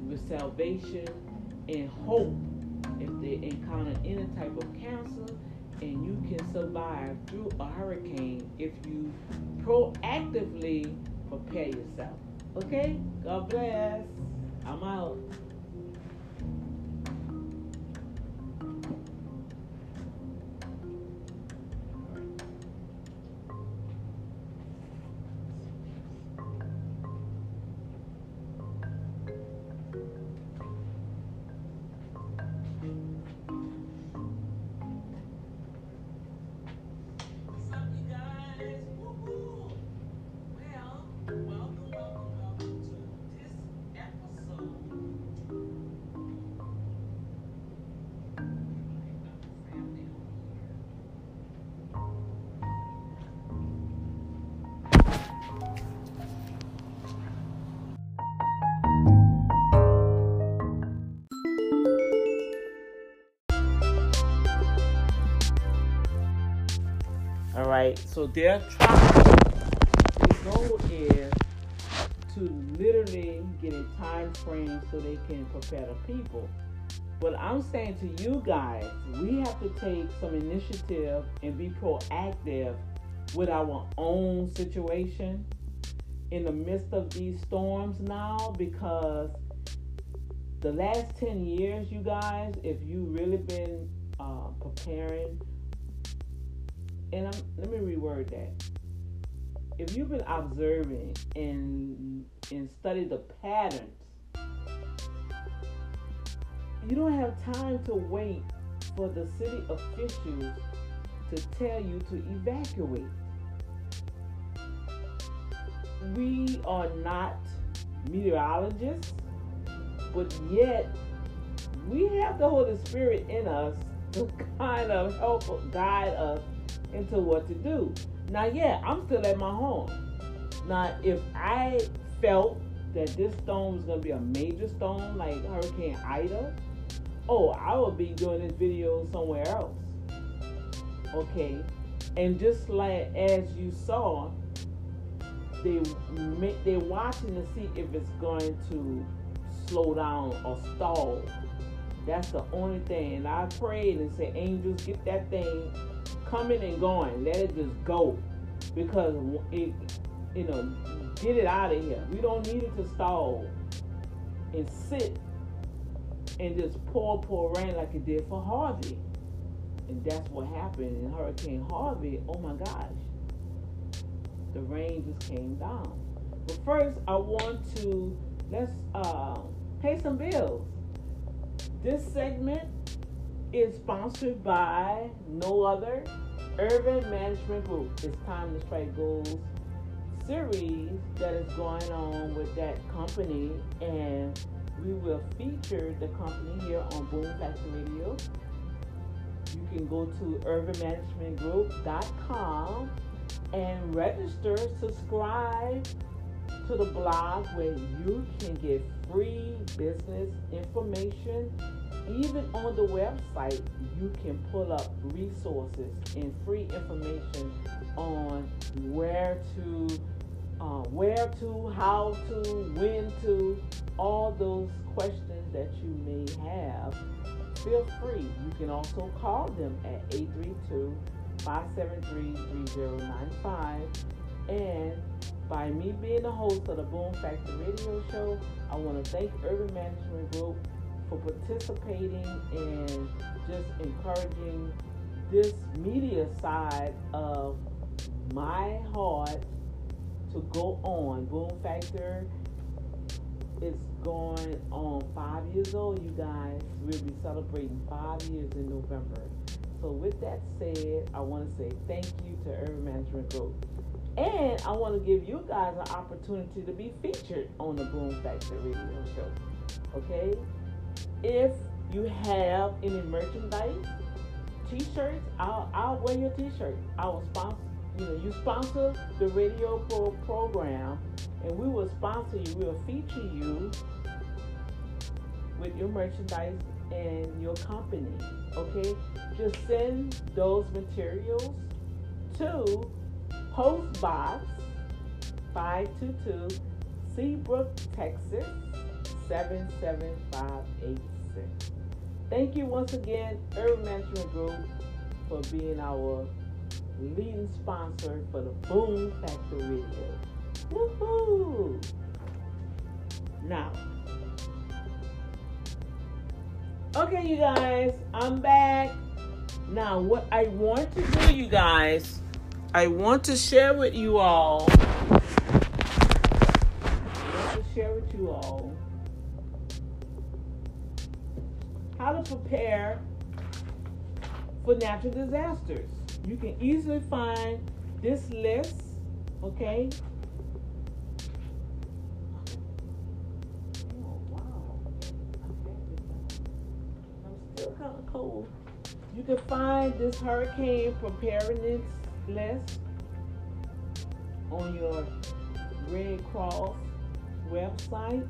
[SPEAKER 2] with salvation and hope if they encounter any type of cancer and you can survive through a hurricane if you proactively prepare yourself. Okay? God bless. I'm out. Right, so their trying. Goal is to literally get a time frame so they can prepare the people. But I'm saying to you guys, we have to take some initiative and be proactive with our own situation in the midst of these storms now because the last 10 years, you guys, if you really been uh, preparing and I'm, let me reword that. If you've been observing and and study the patterns, you don't have time to wait for the city officials to tell you to evacuate. We are not meteorologists, but yet we have the Holy Spirit in us to kind of help guide us into what to do. Now, yeah, I'm still at my home. Now, if I felt that this storm was going to be a major storm like Hurricane Ida, oh, I would be doing this video somewhere else. Okay, and just like as you saw, they they're watching to see if it's going to slow down or stall. That's the only thing. And I prayed and said, angels, get that thing coming and going. Let it just go. Because it, you know, get it out of here. We don't need it to stall and sit and just pour, pour rain like it did for Harvey. And that's what happened in Hurricane Harvey. Oh my gosh. The rain just came down. But first, I want to let's uh, pay some bills. This segment is sponsored by no other Urban Management Group. It's time to strike goals series that is going on with that company, and we will feature the company here on Boom Factor Radio. You can go to urbanmanagementgroup.com and register, subscribe to the blog where you can get free business information even on the website, you can pull up resources and free information on where to, uh, where to, how to, when to, all those questions that you may have. Feel free. You can also call them at 832 573 3095. And by me being the host of the Boom Factor Radio Show, I want to thank Urban Management Group for participating and just encouraging this media side of my heart to go on. Boom Factor is going on five years old, you guys. We'll be celebrating five years in November. So, with that said, I want to say thank you to Urban Management Group. And I want to give you guys an opportunity to be featured on the Boom Factor radio show. Okay? If you have any merchandise, t-shirts, I'll, I'll wear your t-shirt. I will sponsor, you know, you sponsor the radio pro- program and we will sponsor you. We'll feature you with your merchandise and your company. Okay? Just send those materials to Post Box 522 Seabrook, Texas 77586. Thank you once again, Urban Management Group, for being our leading sponsor for the Boom Factor Radio. Woohoo! Now, okay, you guys, I'm back. Now, what I want to do, you guys, I want to share with you all. I want to share with you all how to prepare for natural disasters. You can easily find this list, okay? Wow. I'm still cold. You can find this hurricane preparedness list on your Red Cross website.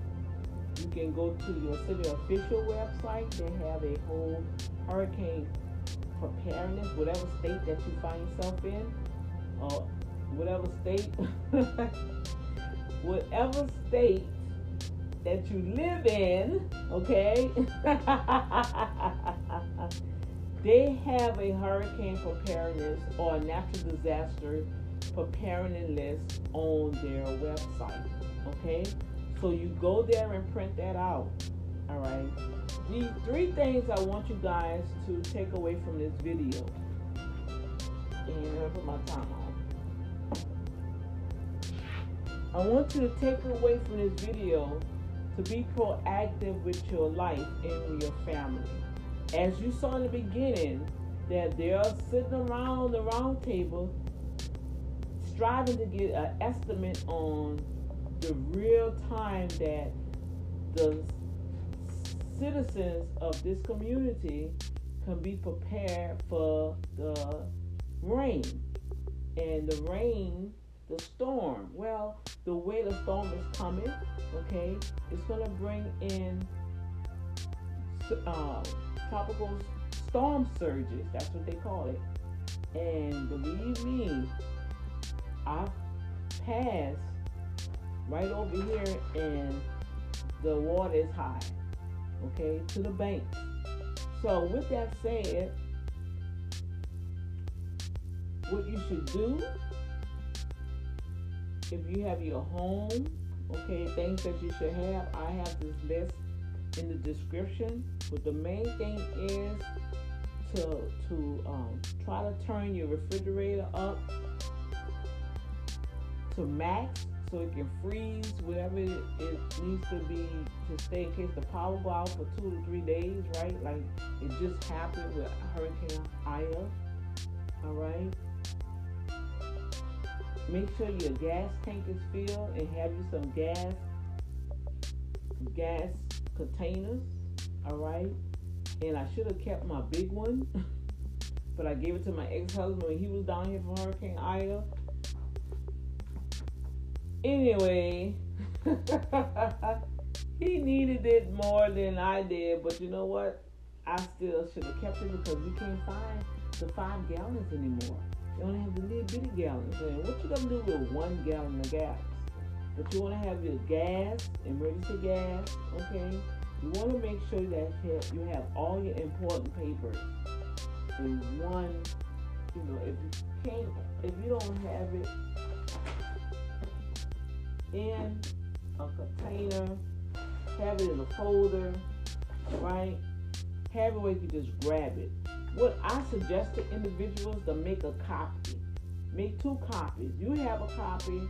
[SPEAKER 2] You can go to your city official website. They have a whole hurricane preparedness, whatever state that you find yourself in, or whatever state, whatever state that you live in, okay? they have a hurricane preparedness or natural disaster preparedness list on their website, okay? So you go there and print that out. All right. The three things I want you guys to take away from this video. And I put my time on. I want you to take away from this video to be proactive with your life and with your family. As you saw in the beginning, that they're sitting around the round table striving to get an estimate on the real time that the citizens of this community can be prepared for the rain. And the rain, the storm, well, the way the storm is coming, okay, it's going to bring in uh, tropical storm surges. That's what they call it. And believe me, I've passed right over here and the water is high, okay, to the bank. So, with that said, what you should do if you have your home, okay, things that you should have, I have this list in the description. But the main thing is to to um, try to turn your refrigerator up to max so it can freeze whatever it, needs to be to stay in case the power go out for two to three days, right? Like it just happened with Hurricane Ida. All right. Make sure your gas tank is filled and have you some gas gas containers. All right. And I should have kept my big one, but I gave it to my ex-husband when he was down here from Hurricane Ida anyway, he needed it more than I did, but you know what? I still should have kept it because you can't find the five gallons anymore. You only have the little bitty gallons. And what you gonna do with one gallon of gas? But you wanna have your gas, emergency gas, okay? You wanna make sure that you have all your important papers in one, you know, if you can't, if you don't have it in a container, have it in a folder, right? Have it where you can just grab it. what I suggest to individuals to make a copy. Make two copies. You have a copy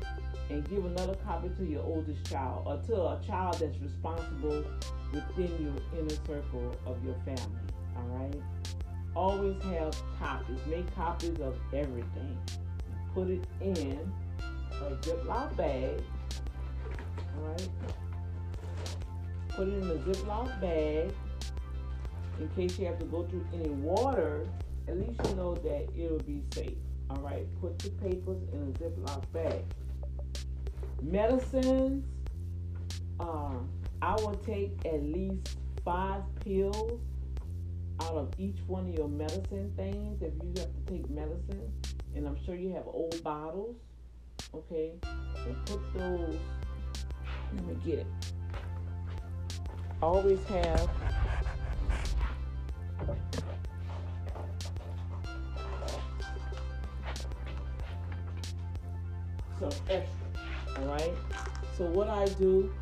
[SPEAKER 2] and give another copy to your oldest child or to a child that's responsible within your inner circle of your family. All right? Always have copies. Make copies of everything. Put it in a Ziploc bag. All right? Put it in a Ziploc bag in case you have to go through any water. At least you know that it'll be safe. All right? Put the papers in a Ziploc bag medicines. Uh, I will take at least five pills out of each one of your medicine things if you have to take medicine. And I'm sure you have old bottles. Okay? And put those. Let me get it. Always have some extra. All right. So what I do,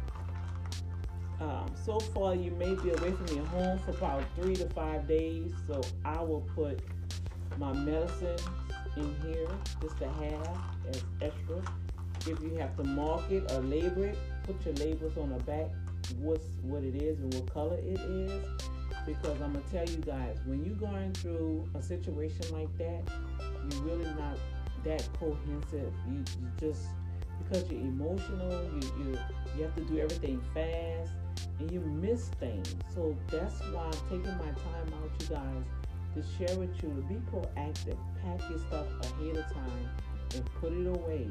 [SPEAKER 2] um, so far you may be away from your home for about three to five days. So I will put my medicines in here just to have as extra. If you have to mark it or label it, put your labels on the back. What's what it is and what color it is. Because I'm gonna tell you guys, when you're going through a situation like that, you're really not that cohesive. You, you just because you're emotional, you, you you have to do everything fast and you miss things. So that's why I'm taking my time out, you guys, to share with you to be proactive. Pack your stuff ahead of time and put it away.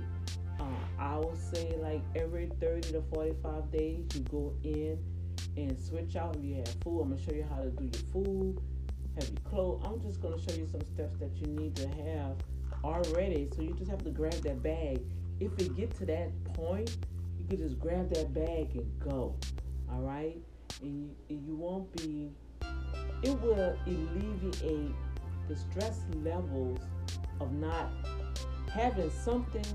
[SPEAKER 2] Uh, I would say like every 30 to 45 days, you go in and switch out. If you have food, I'm gonna show you how to do your food. Have your clothes. I'm just gonna show you some steps that you need to have already. So you just have to grab that bag if it get to that point, you can just grab that bag and go. All right, and you, and you won't be. It will alleviate the stress levels of not having something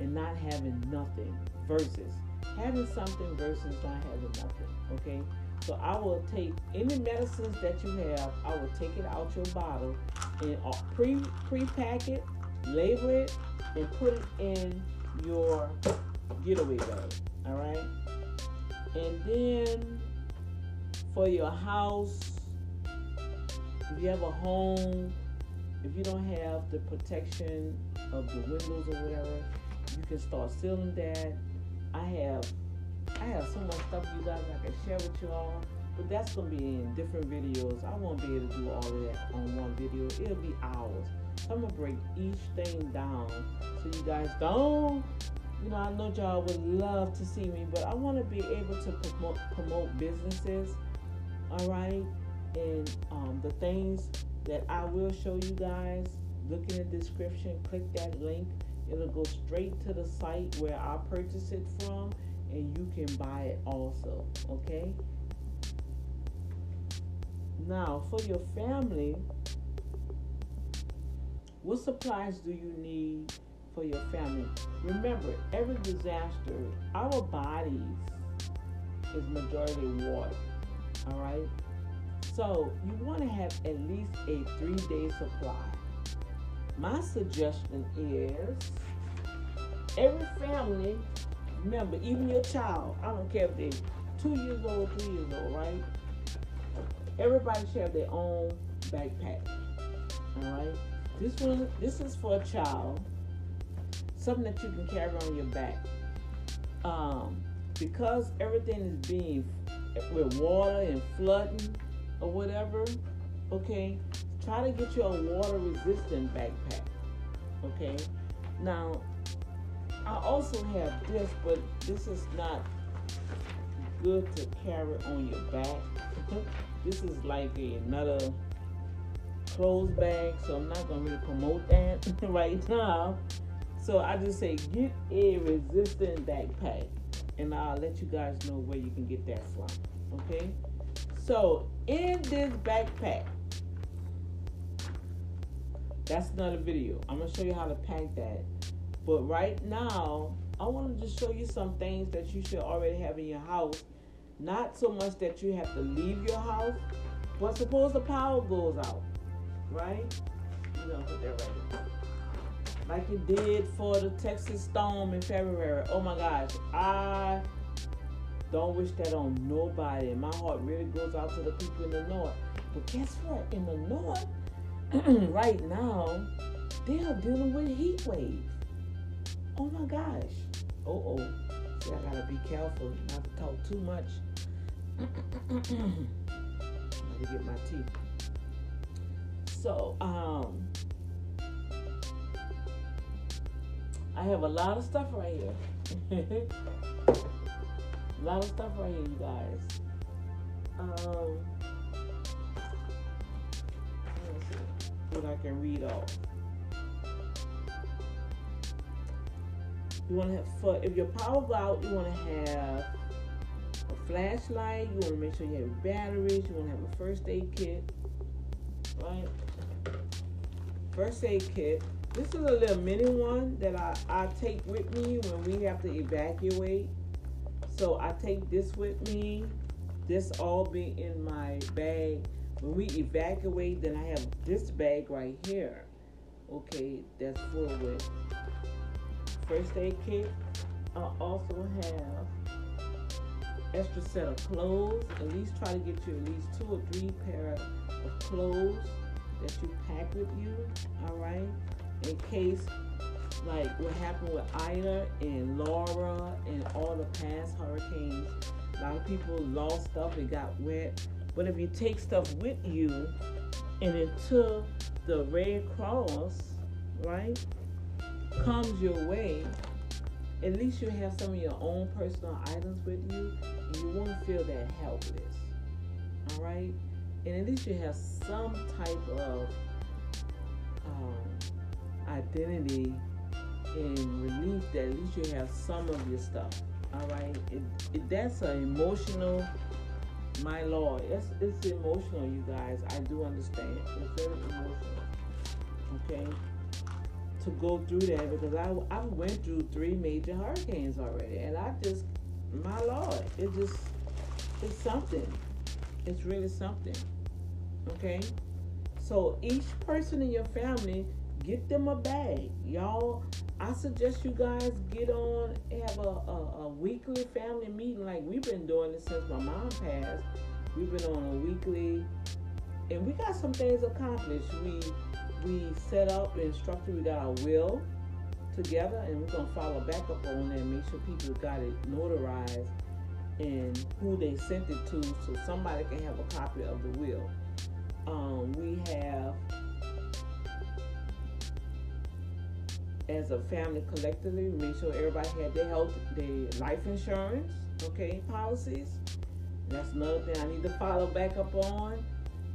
[SPEAKER 2] and not having nothing versus having something versus not having nothing. Okay. So I will take any medicines that you have, I will take it out your bottle and uh, pre pre pack it, label it, and put it in your getaway bag. All right. And then for your house, if you have a home, if you don't have the protection of the windows or whatever, you can start selling that. I have I have so much stuff you guys I can share with you all. But that's gonna be in different videos. I won't be able to do all of that on one video. It'll be hours. So I'm gonna break each thing down so you guys don't. You know, I know y'all would love to see me, but I want to be able to promote promote businesses. All right, and um, the things that I will show you guys. Look in the description. Click that link. It'll go straight to the site where I purchase it from, and you can buy it also. Okay. Now, for your family, what supplies do you need for your family? Remember, every disaster, our bodies is majority water. All right? So you want to have at least a three day supply. My suggestion is every family, remember, even your child, I don't care if they're two years old, three years old, right? Everybody should have their own backpack. All right? This one, this is for a child. Something that you can carry on your back. Um, because everything is being with water and flooding or whatever. Okay, try to get you a water resistant backpack. Okay, now I also have this, but this is not good to carry on your back. this is like another clothes bag, so I'm not gonna really promote that right now. So I just say get a resistant backpack, and I'll let you guys know where you can get that from. Okay. So in this backpack, that's another video. I'm gonna show you how to pack that. But right now, I want to just show you some things that you should already have in your house. Not so much that you have to leave your house, but suppose the power goes out right? We're gonna put that right. Like it did for the Texas storm in February. Oh my gosh, I don't wish that on nobody. My heart really goes out to the people in the north. But guess what? In the north, right now, they are dealing with heat wave. Oh my gosh. Oh oh. See, I gotta be careful not to talk too much. Gotta get my teeth. So, um, I have a lot of stuff right here. a lot of stuff right here, you guys. Um, what I can read off. You want to have for if your power go out, you want to have a flashlight. You want to make sure you have batteries. You want to have a first aid kit, right? First aid kit. This is a little mini one that I, I take with me when we have to evacuate. So I take this with me. This all be in my bag. When we evacuate, then I have this bag right here. Okay, that's full with first aid kit. I also have extra set of clothes. At least try to get you at least two or three pair of clothes that you pack with you. All right, in case like what happened with Ida and Laura and all the past hurricanes. A lot of people lost stuff, it got wet. But if you take stuff with you and until the Red Cross, right, comes your way, at least you have some of your own personal items with you and you won't feel that helpless. All right? And at least you have some type of um, identity and relief that at least you have some of your stuff. All right? It, it, that's an emotional, my Lord, it's, it's emotional, you guys. I do understand. It's very emotional. Okay? to go through that because I, I went through three major hurricanes already and I just my lord it just it's something it's really something okay so each person in your family get them a bag y'all. I suggest you guys get on have a, a, a weekly family meeting. Like we've been doing it since my mom passed. We've been on a weekly and we got some things accomplished. We we set up and structured, we got our will together, and we're gonna follow back up on that, make sure people got it notarized and who they sent it to, so somebody can have a copy of the will. Um, we have, as a family collectively, make sure everybody had their health, their life insurance, okay, policies. That's another thing I need to follow back up on.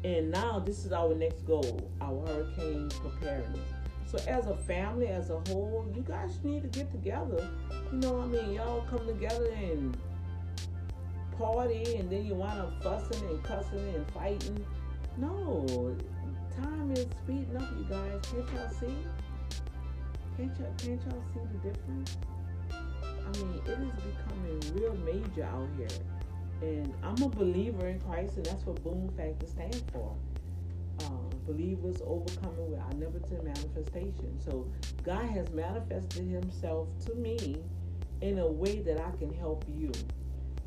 [SPEAKER 2] And now this is our next goal, our hurricane preparedness. So as a family, as a whole, you guys need to get together. You know, I mean, y'all come together and party, and then you wind up fussing and cussing and fighting. No, time is speeding up, you guys. Can't y'all see? Can't y'all, can't y'all see the difference? I mean, it is becoming real major out here. And I'm a believer in Christ, and that's what Boom Factor stands for. Um, believers overcoming with omnipotent manifestation. So God has manifested Himself to me in a way that I can help you.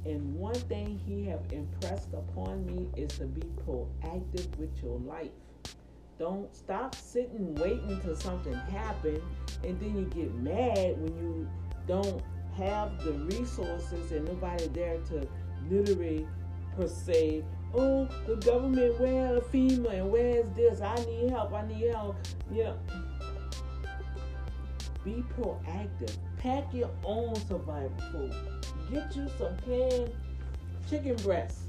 [SPEAKER 2] And one thing He have impressed upon me is to be proactive with your life. Don't stop sitting waiting till something happen, and then you get mad when you don't have the resources and nobody there to literally per se, oh, the government, where FEMA and where's this? I need help, I need help. You know. Be proactive. Pack your own survival food. Get you some canned chicken breast.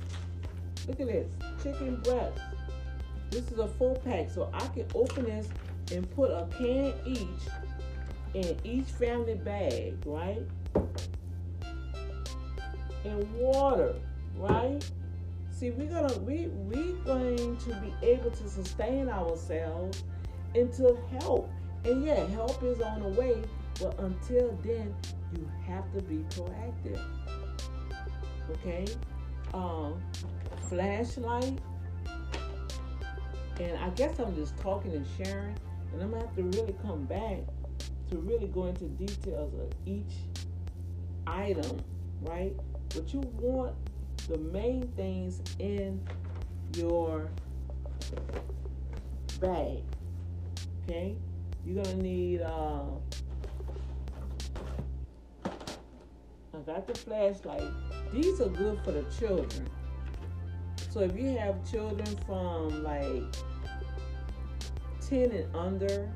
[SPEAKER 2] Look at this. Chicken breast. This is a full pack, so I can open this and put a can each in each family bag, right? and water, right? See, we're gonna we we going to be able to sustain ourselves until help. And yeah, help is on the way, but until then, you have to be proactive. Okay? Um, flashlight And I guess I'm just talking and sharing, and I'm gonna have to really come back to really go into details of each item, right? But you want the main things in your bag. Okay? You're gonna need uh I got the flashlight. These are good for the children. So if you have children from like 10 and under,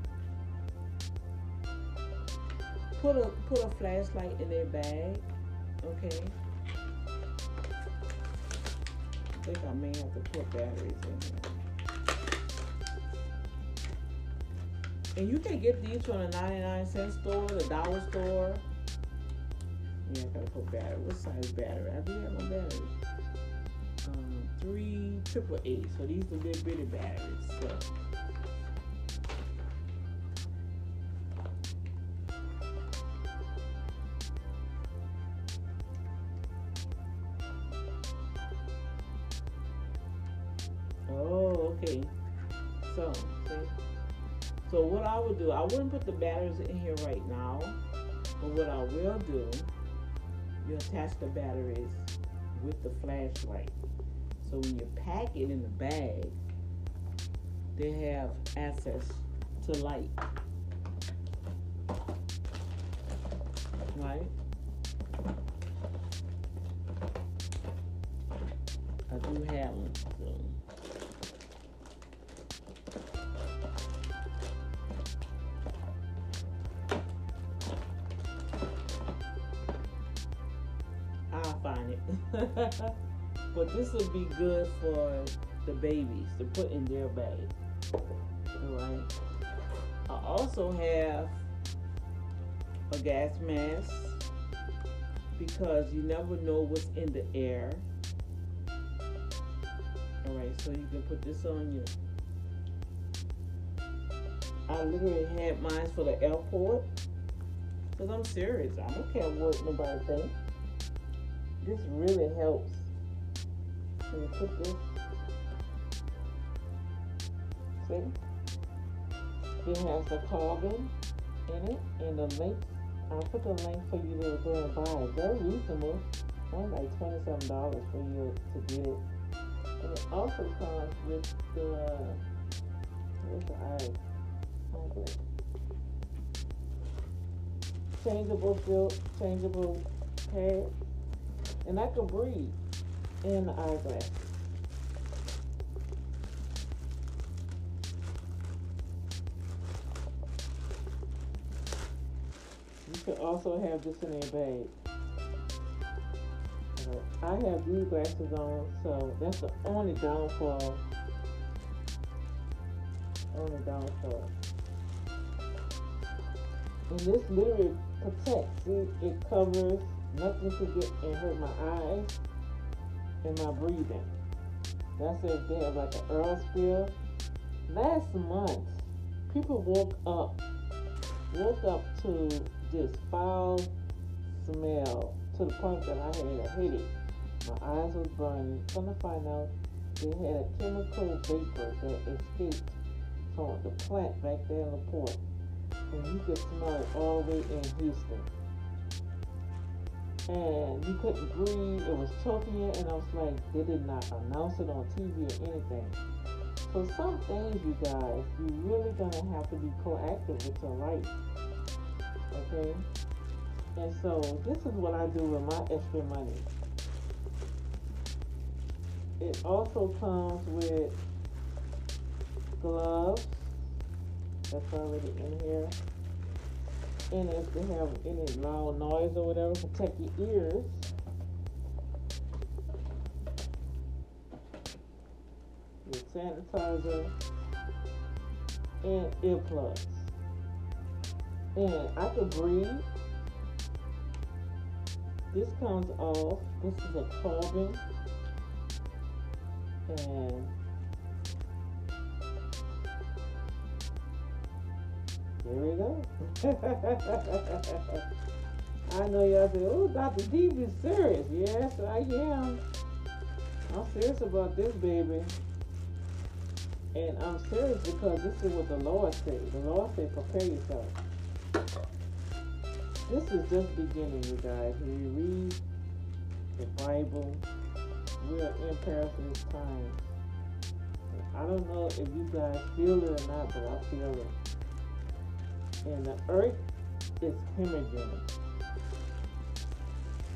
[SPEAKER 2] put a put a flashlight in their bag. Okay. I think I may have to put batteries in here. And you can get these from the 99 cent store, the dollar store. Yeah, I gotta put battery. What size battery? I do have my batteries. Um, three triple eight. So these are little bitty batteries. So. Oh, okay. So? So what I would do, I wouldn't put the batteries in here right now, but what I will do, you attach the batteries with the flashlight. So when you pack it in the bag, they have access to light. Right? I do have them. So. I'll find it. but this would be good for the babies to put in their bag. Alright. I also have a gas mask because you never know what's in the air. Alright, so you can put this on you. I literally had mine for the airport. Because I'm serious. I don't care what nobody thinks this really helps. This? See? It has the carbon in it and the link. I'll put the link for you to go and buy it. Very reasonable. Only like twenty-seven dollars for you to get it. And it also comes with the where's the eye? Oh, okay. Changeable field, changeable pad and I can breathe in the eyeglasses. You can also have this in a bag. I have these glasses on, so that's the only downfall. Only downfall. And this literally protects. See, it covers nothing to get and hurt my eyes and my breathing. That's if they have like an oil spill. Last month, people woke up, woke up to this foul smell to the point that I had a headache. My eyes was burning. Come to find out, they had a chemical vapor that escaped from the plant back there in the port. And you could smell it all the way in Houston and you couldn't breathe. It was choking and I was like, they did not announce it on TV or anything. So some things, you guys, you really gonna have to be proactive with your life. Okay. And so this is what I do with my extra money. It also comes with gloves. That's already in here and if they have any loud noise or whatever, protect your ears. Your sanitizer and earplugs. And I can breathe. This comes off. This is a carbon. And There we go. I know y'all say, oh, Dr. D is serious. Yes, I am. I'm serious about this baby. And I'm serious because this is what the Lord said. The Lord said, prepare yourself. This is just beginning, you guys. When you read the Bible, we're in perilous times. I don't know if you guys feel it or not, but I feel it. And the earth is hemorrhaging.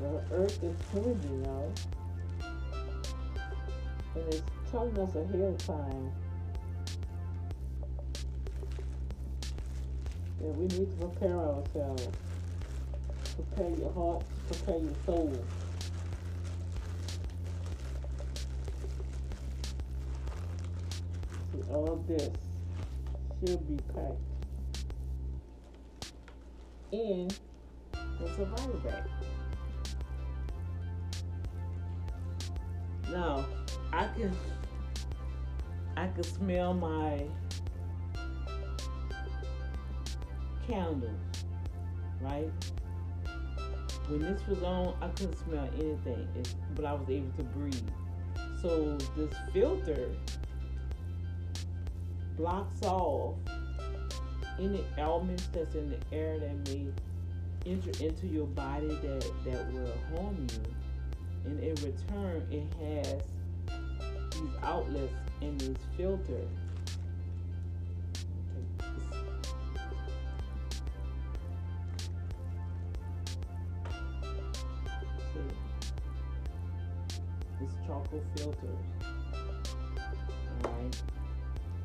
[SPEAKER 2] The earth is hemorrhaging, y'all. And it's telling us ahead of time that we need to prepare ourselves. Prepare your heart, prepare your soul. See, all of this should be packed in the survival bag. Now, I can I can smell my candles, right? When this was on, I couldn't smell anything, but I was able to breathe. So this filter blocks off any elements that's in the air that may enter into your body that, that will harm you. And in return, it has these outlets and this filter. This charcoal filters, alright,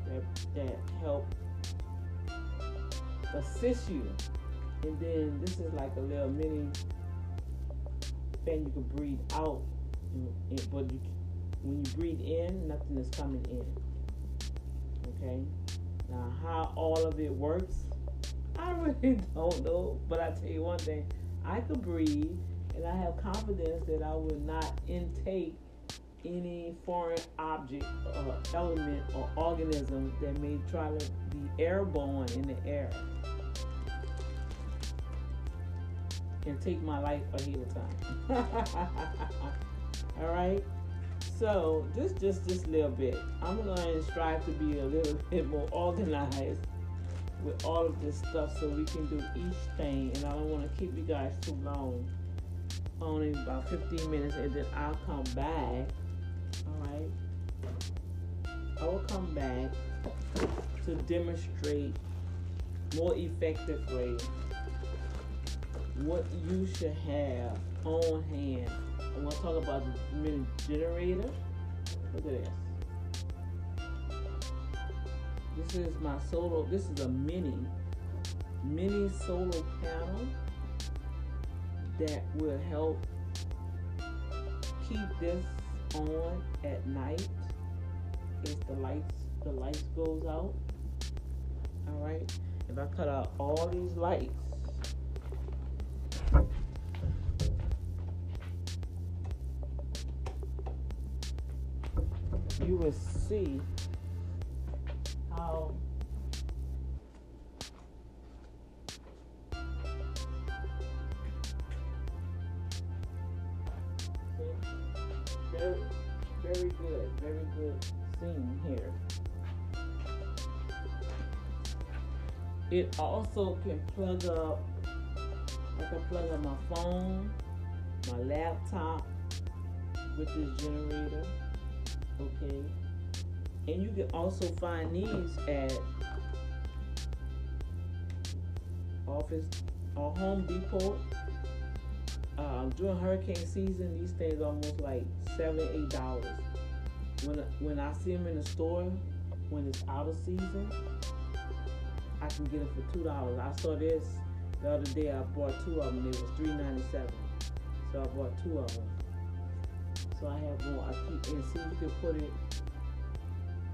[SPEAKER 2] that, that help assist you. And then this is like a little mini fan you can breathe out, but you when you breathe in, nothing is coming in. Okay? Now, how all of it works, I really don't know. But I tell you one thing I could breathe, and I have confidence that I will not intake any foreign object or element or organism that may try to be airborne in the air and take my life ahead of time. All right? So just just this little bit. I'm gonna strive to be a little bit more organized with all of this stuff so we can do each thing. And I don't want to keep you guys too long. Only about 15 minutes, and then I'll come back. All right. I will come back to demonstrate more effectively what you should have on hand I'm gonna talk about the mini generator. Look at this. This is my solar. This is a mini, mini solar panel that will help keep this on at night if the lights the lights goes out. All right. If I cut out all these lights you will see how very, very good, very good scene here. It also can plug up, I can plug up my phone, my laptop with this generator okay? And you can also find these at Office or Home Depot. Um, during hurricane season, these things almost like seven, eight dollars. When when I see them in the store, when it's out of season, I can get them for two dollars. I saw this the other day. I bought two of them. It was three ninety seven. So I bought two of them. So I have more. I keep and see you can put it.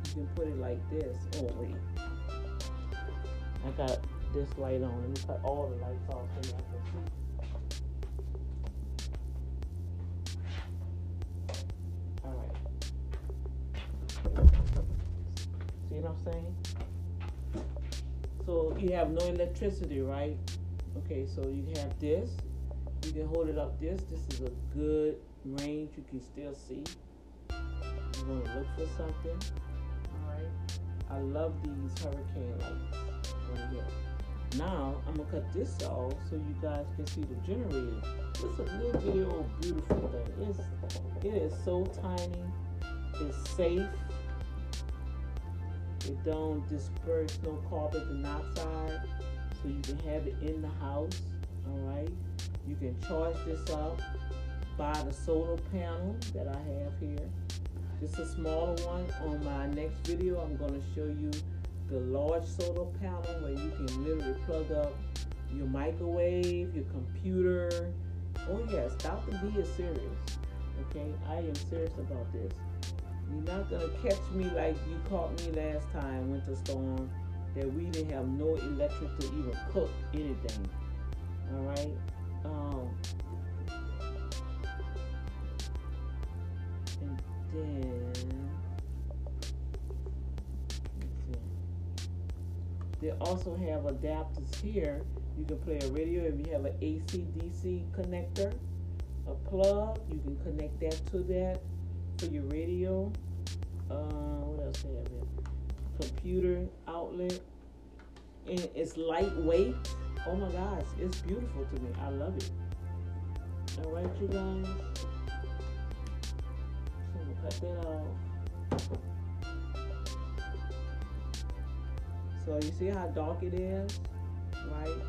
[SPEAKER 2] You can put it like this. Oh wait, I got this light on. Let me cut all the lights off so can see. See what I'm saying? So you have no electricity, right? Okay, so you have this. You can hold it up this. This is a good range you can still see. You're going to look for something. All right. I love these hurricane lights right here. Now I'm gonna cut this off so you guys can see the generator. It's a little video beautiful thing. It's it is so tiny. It's safe. It don't disperse no carbon dioxide, so you can have it in the house. All right. You can charge this up by the solar panel that I have here. Just a smaller one. On my next video, I'm going to show you the large solar panel where you can literally plug up your microwave, your computer. Oh yes, Dr. D is serious. Okay, I am serious about this. You're not gonna catch me like you caught me last time, winter storm, that we didn't have no electric to even cook anything. All right. Um, and then They also have adapters here. You can play a radio if you have an AC DC connector, a plug. You can connect that to that for your radio. Uh, what else have? Computer outlet. And it's lightweight. Oh my gosh, it's beautiful to me. I love it. All right, you guys. So I'm gonna cut that off. So you see how dark it is, right?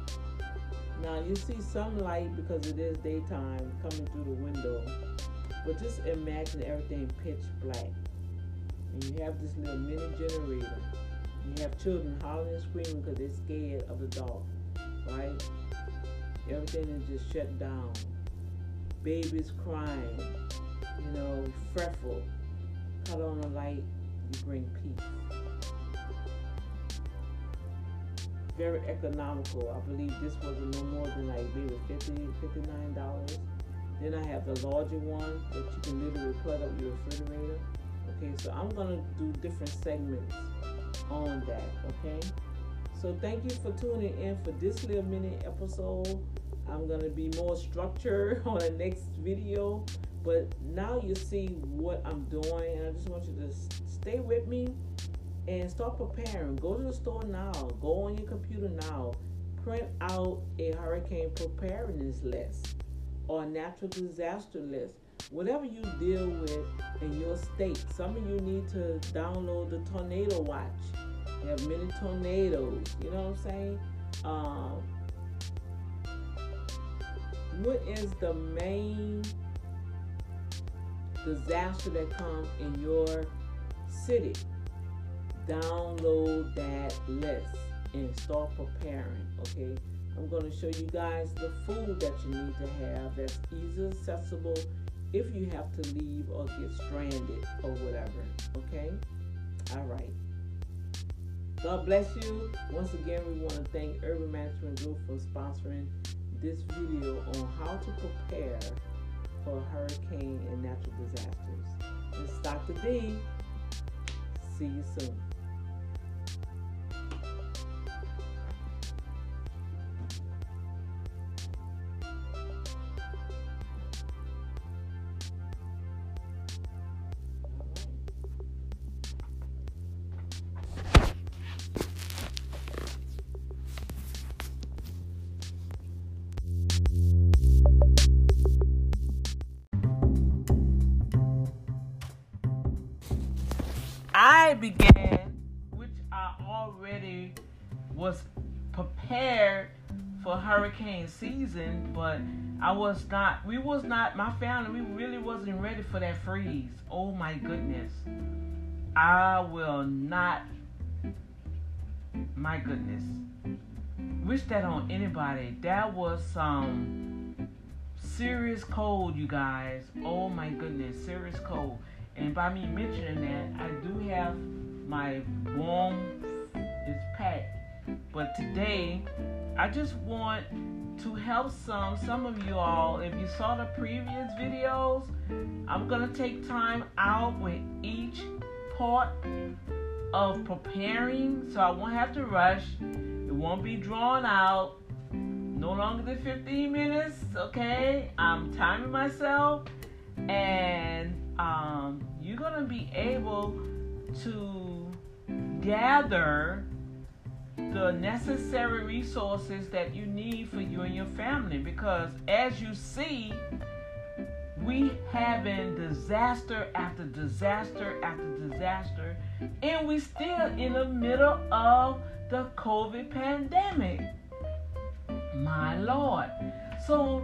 [SPEAKER 2] Now you see some light because it is daytime coming through the window. But just imagine everything pitch black. And you have this little mini generator. You have children hollering and screaming because they're scared of the dark, right? Everything is just shut down. Babies crying, you know, fretful. Cut on the light, you bring peace. very economical. I believe this was no more than like maybe 50 $59. Then I have the larger one that you can literally plug up your refrigerator. Okay, so I'm gonna do different segments on that. Okay, so thank you for tuning in for this little mini episode. I'm gonna be more structured on the next video, but now you see what I'm doing, and I just want you to stay with me and start preparing. Go to the store now. Go on your computer now. Print out a hurricane preparedness list or natural disaster list. Whatever you deal with in your state. Some of you need to download the Tornado Watch. You have many tornadoes. You know what I'm saying? Um, what is the main disaster that comes in your city? download that list and start preparing. Okay, I'm going to show you guys the food that you need to have that's easy accessible if you have to leave or get stranded or whatever. Okay, all right. God bless you. Once again, we want to thank Urban Management Group for sponsoring this video on how to prepare for hurricane and natural disasters. Is Dr. D. See you soon.
[SPEAKER 1] Began, which I already was prepared for hurricane season, but I was not, we was not, my family, we really wasn't ready for that freeze. Oh my goodness. I will not, my goodness. Wish that on anybody. That was some serious cold, you guys. Oh my goodness, serious cold. And by me mentioning that, I do have my warm is packed. But today, I just want to help some some of you all. If you saw the previous videos, I'm gonna take time out with each part of preparing, so I won't have to rush. It won't be drawn out. No longer than 15 minutes. Okay, I'm timing myself and um, you're gonna be able to gather the necessary resources that you need for you and your family. Because as you see we having disaster after disaster after disaster. And we still in the middle of the covid pandemic. My lord. So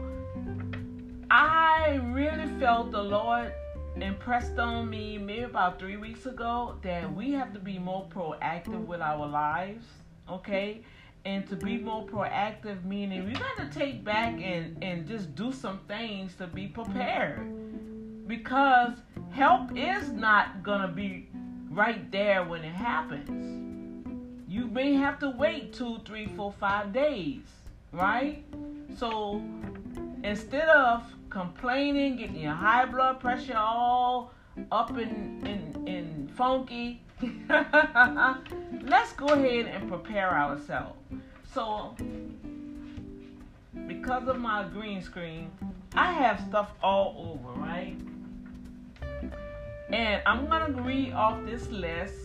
[SPEAKER 1] i really felt the lord impressed on me maybe about three weeks ago that we have to be more proactive with our lives okay? And to be more proactive, meaning we got to take back and, and just do some things to be prepared. Because help is not going to be right there when it happens. You may have to wait two, three, four, five days, right? So instead of complaining, getting your high blood pressure all up and, and, and funky, let's go ahead and prepare ourselves. So, because of my green screen, I have stuff all over, right? And I'm gonna read off this list,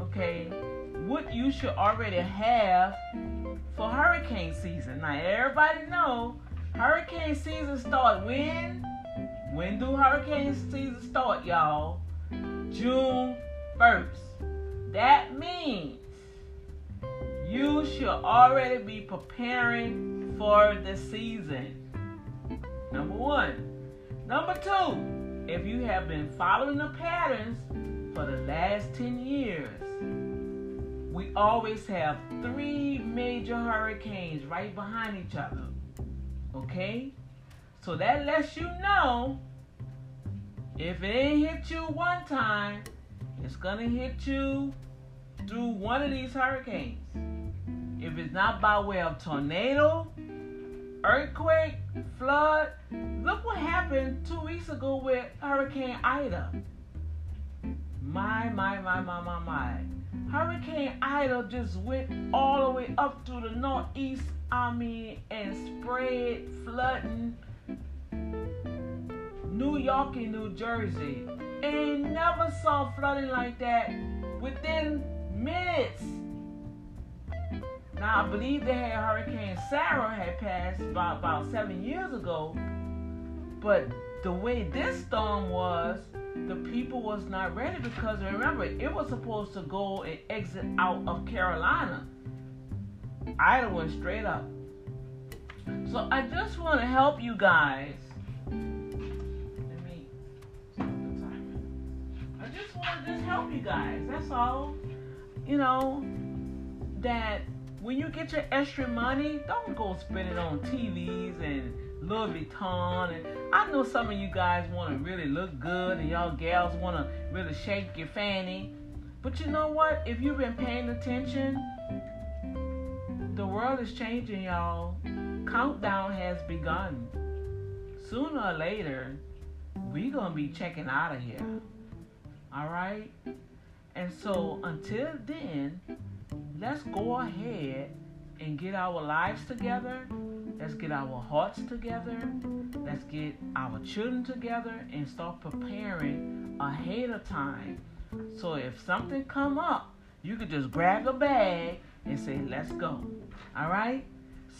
[SPEAKER 1] okay, what you should already have for hurricane season. Now everybody know hurricane season start when? When do hurricane season start, y'all? June 1st. That means you should already be preparing for the season. Number one. Number two, if you have been following the patterns for the last 10 years, we always have three major hurricanes right behind each other. Okay? So that lets you know if it ain't hit you one time, it's gonna hit you through one of these hurricanes. If it's not by way of tornado, earthquake, flood, look what happened two weeks ago with Hurricane Ida. My, my, my, my, my, my. Hurricane Ida just went all the way up to the northeast, I mean, and spread flooding New York and New Jersey. And never saw flooding like that within minutes. Now I believe they had Hurricane Sandy had passed about, about seven years ago, but the way this storm was, the people was not ready because remember it was supposed to go and exit out of Carolina. Ida went straight up. So I just want to help you guys. Let me the timer. I just want to just help you guys. That's all you know, that when you get your extra money, don't go spend it on TVs and Louis Vuitton. And I know some of you guys want to really look good and y'all gals want to really shake your fanny. But you know what? If you've been paying attention, the world is changing, y'all. Countdown has begun. Sooner or later, we to be checking out of here. All right? And so until then, let's go ahead and get our lives together. Let's get our hearts together. Let's get our children together and start preparing ahead of time. So if something come up, you could just grab a bag and say, let's go. All right?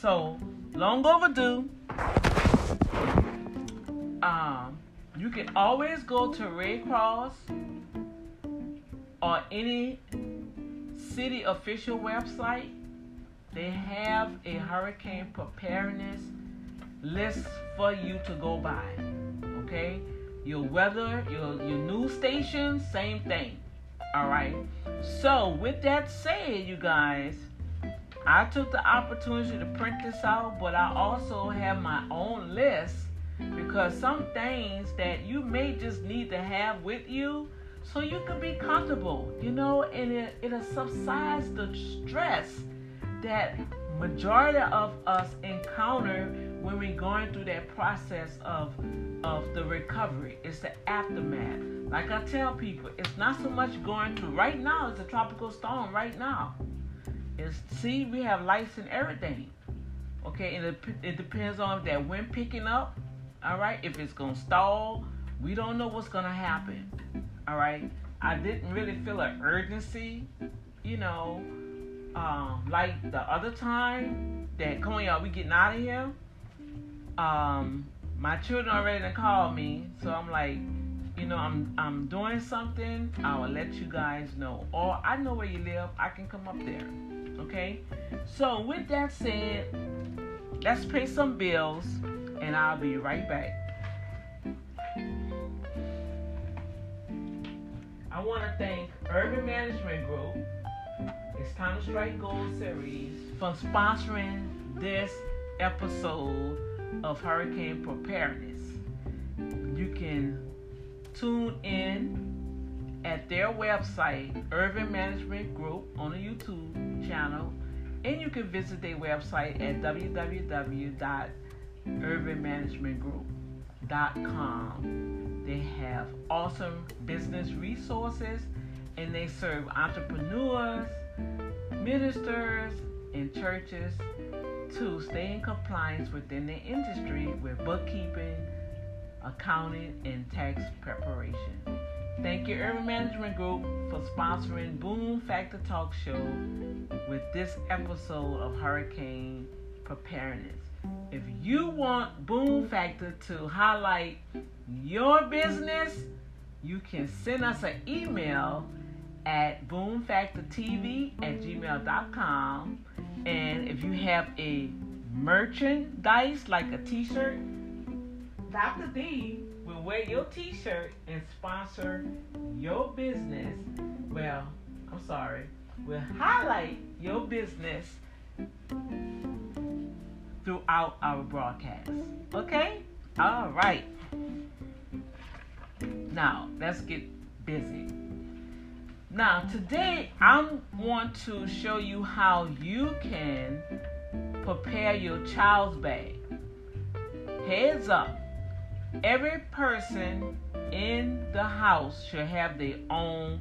[SPEAKER 1] So, long overdue. Um, you can always go to Red Cross or any city official website, they have a hurricane preparedness list for you to go by. Okay? Your weather, your, your news station, same thing. All right. So, with that said, you guys, I took the opportunity to print this out, but I also have my own list because some things that you may just need to have with you so you can be comfortable, you know, and it, it'll subsides the stress that majority of us encounter when we're going through that process of of the recovery. It's the aftermath. Like I tell people, it's not so much going through right now, it's a tropical storm right now. It's see, we have lights and everything. Okay, and it, it depends on that wind picking up. All right, if it's gonna stall, we don't know what's gonna happen. All right. I didn't really feel an urgency you know, um, like the other time that come on y'all, we getting out of here. Um, my children already called me, so I'm like, you know, I'm I'm doing something. I will let you guys know, or I know where you live. I can come up there. Okay. So with that said, let's pay some bills, and I'll be right back. I want to thank Urban Management Group, it's Time to Strike Gold series, for sponsoring this episode of Hurricane Preparedness. You can tune in at their website, Urban Management Group, on the YouTube channel, and you can visit their website at www.urbanmanagementgroup.com. They have awesome business resources and they serve entrepreneurs, ministers, and churches to stay in compliance within the industry with bookkeeping, accounting, and tax preparation. Thank you, Urban Management Group, for sponsoring Boom Factor Talk Show with this episode of Hurricane Preparedness. If you want Boom Factor to highlight your business, you can send us an email at boomfactortv at gmail.com. And if you have a merchandise like a t shirt, Dr. D will wear your t shirt and sponsor your business. Well, I'm sorry, will highlight your business throughout our broadcast. Okay? All right. Now, let's get busy. Now, today I want to show you how you can prepare your child's bag. Heads up, every person in the house should have their own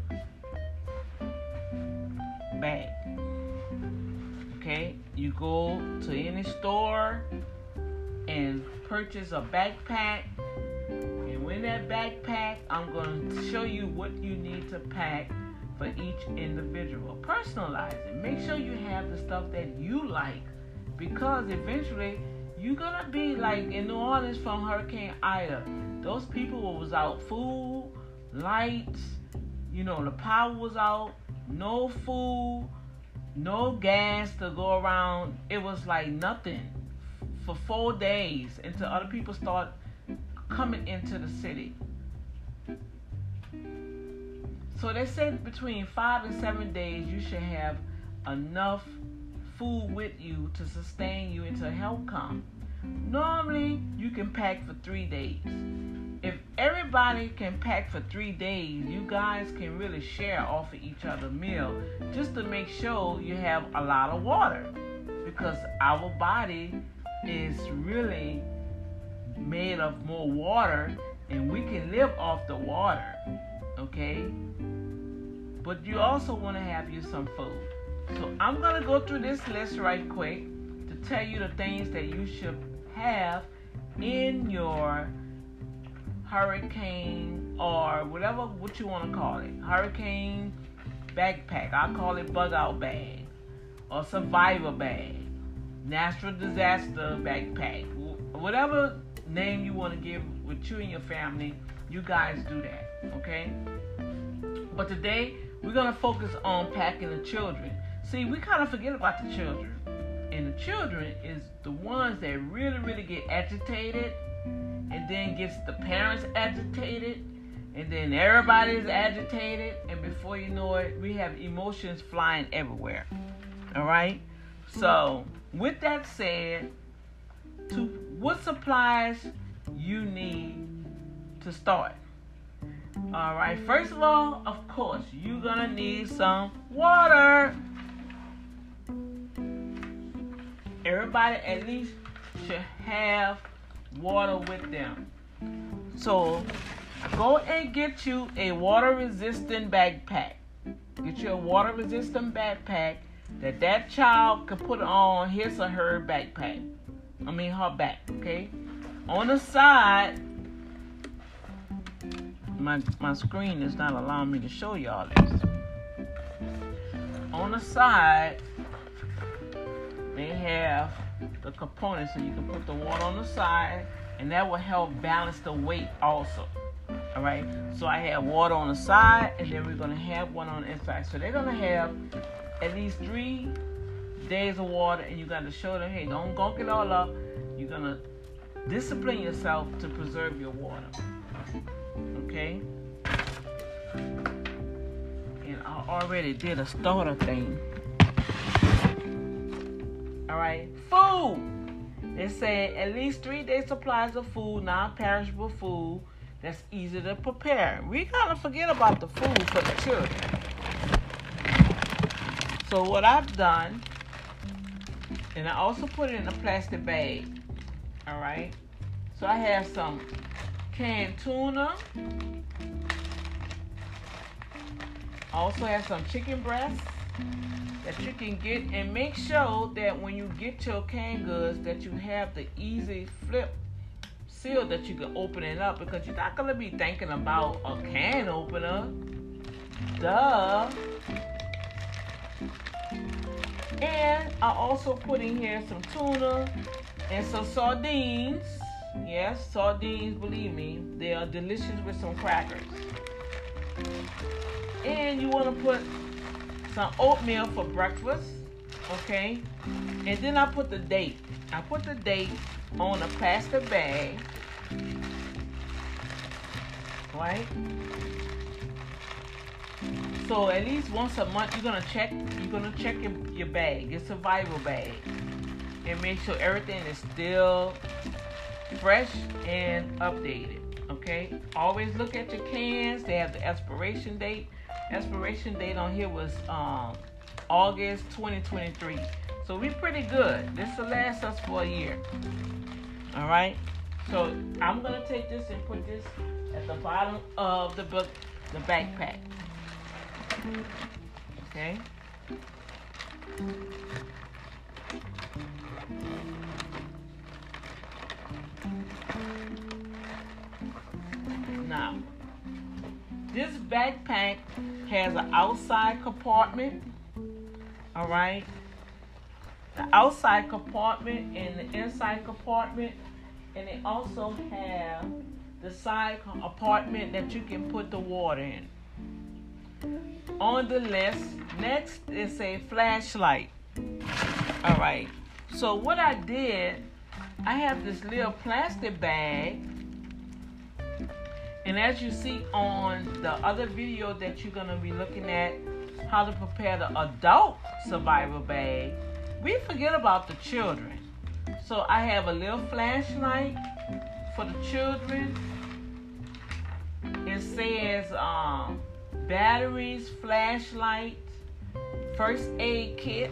[SPEAKER 1] bag. Okay, you go to any store and purchase a backpack. And when that backpack, I'm going to show you what you need to pack for each individual. Personalize it. Make sure you have the stuff that you like because eventually you're gonna be like in New Orleans from Hurricane Ida. Those people was without food, lights, you know, the power was out, no food, no gas to go around. It was like nothing for four days until other people start coming into the city. So they said between five and seven days you should have enough food with you to sustain you until help come. Normally you can pack for three days. If everybody can pack for three days, you guys can really share off of each other meal just to make sure you have a lot of water. Because our body is really made of more water and we can live off the water. Okay? But you also want to have you some food. So I'm going to go through this list right quick to tell you the things that you should have in your hurricane or whatever what you want to call it. Hurricane backpack. I call it bug out bag or survivor bag. Natural disaster backpack. Whatever name you want to give with you and your family, you guys do that. Okay? But today we're going to focus on packing the children. See, we kind of forget about the children. And the children is the ones that really, really get agitated and then gets the parents agitated and then everybody is agitated and before you know it we have emotions flying everywhere all right so with that said to what supplies you need to start all right, first of all, of course, you're gonna need some water. Everybody at least should have water with them. So go and get you a water resistant backpack. Get you a water resistant backpack that that child can put on his or her backpack. I mean her back, okay? On the side, my my screen is not allowing me to show y'all this. on the side, they have the components, so you can put the water on the side, and that will help balance the weight also. All right. So I have water on the side, and then we're gonna have one on the inside. So they're gonna have at least three days of water, and you got to show them, hey, don't gunk it all up. You're gonna discipline yourself to preserve your water. Okay. And I already did a starter thing. All right. Food. They say at least three days supplies of food, non-perishable food that's easy to prepare. We kind of forget about the food for the children. So what I've done, and I also put it in a plastic bag. All right. So I have some canned tuna. Also have some chicken breasts that you can get and make sure that when you get your canned goods that you have the easy flip seal that you can open it up because you're not gonna be thinking about a can opener. Duh. And I also put in here some tuna and some sardines. Yes, sardines, believe me, they are delicious with some crackers. And you want to put some oatmeal for breakfast, okay? And then I put the date. I put the date on a plastic bag, right? So at least once a month, you're gonna check. You're gonna check your, your bag, your survival bag, and make sure everything is still fresh and updated. Okay. Always look at your cans. They have the expiration date. Expiration date on here was um, August 2023. So we're pretty good. This will last us for a year. All right. So I'm gonna take this and put this at the bottom of the book, the backpack. Okay. Now, this backpack has an outside compartment. All right. The outside compartment and the inside compartment, and they also have the side compartment that you can put the water in. On the list, next is a flashlight. All right. So what I did, I have this little plastic bag and as you see on the other video that you're going to be looking at, how to prepare the adult survival bag, we forget about the children. So I have a little flashlight for the children. It says um, batteries, flashlight, first aid kit.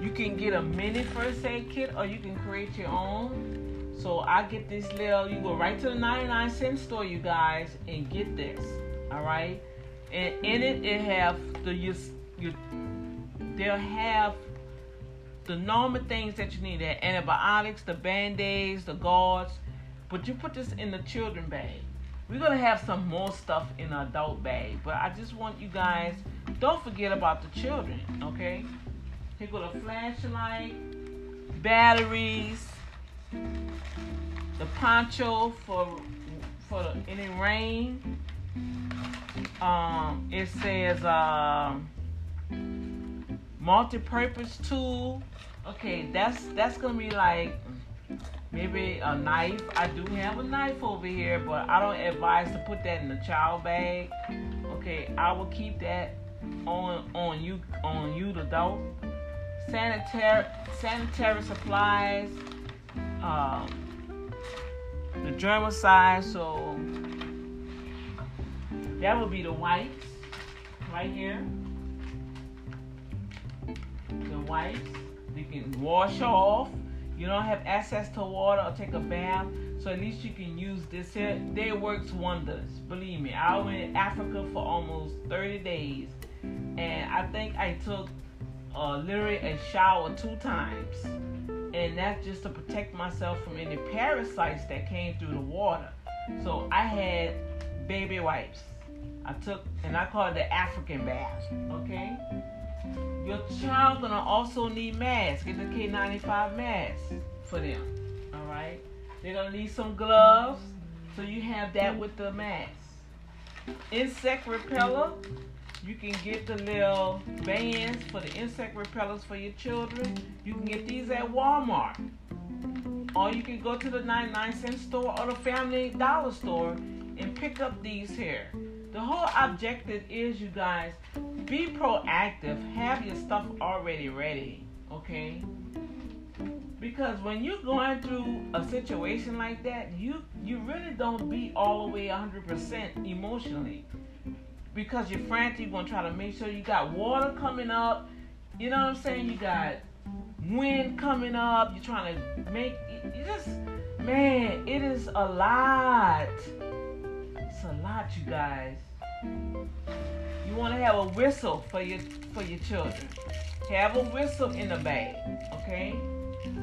[SPEAKER 1] You can get a mini first aid kit or you can create your own. So I get this little, you go right to the 99 cent store, you guys, and get this. All right. And in it, it have the you, you they'll have the normal things that you need. The antibiotics, the band-aids, the gauze. But you put this in the children bag. We're gonna have some more stuff in the adult bag. But I just want you guys, don't forget about the children, okay? Here go the flashlight, batteries, the poncho for for any rain. Um, it says uh, multi-purpose tool. Okay, that's that's gonna be like maybe a knife. I do have a knife over here, but I don't advise to put that in the child bag. Okay, I will keep that on on you on you the adult. Sanitary sanitary supplies. Um, the germicide, so that would be the wipes right here. The wipes you can wash off. You don't have access to water or take a bath, so at least you can use this here. They works wonders. Believe me, I went in Africa for almost 30 days, and I think I took uh, literally a shower two times and that's just to protect myself from any parasites that came through the water. So I had baby wipes. I took and I call it the African bath. Okay. Your child gonna also need masks. Get the K95 mask for them. All right. They're gonna need some gloves, so you have that with the mask. Insect repeller. You can get the little bands for the insect repellents for your children. You can get these at Walmart. Or you can go to the 99 cent store or the family dollar store and pick up these here. The whole objective is, you guys, be proactive. Have your stuff already ready, okay? Because when you're going through a situation like that, you you really don't be all the way 100% emotionally. Because you're frantic, you're gonna try to make sure you got water coming up. You know what I'm saying? You got wind coming up. You're trying to make you just man, it is a lot. It's a lot, you guys. You want to have a whistle for your for your children. Have a whistle in the bag, okay?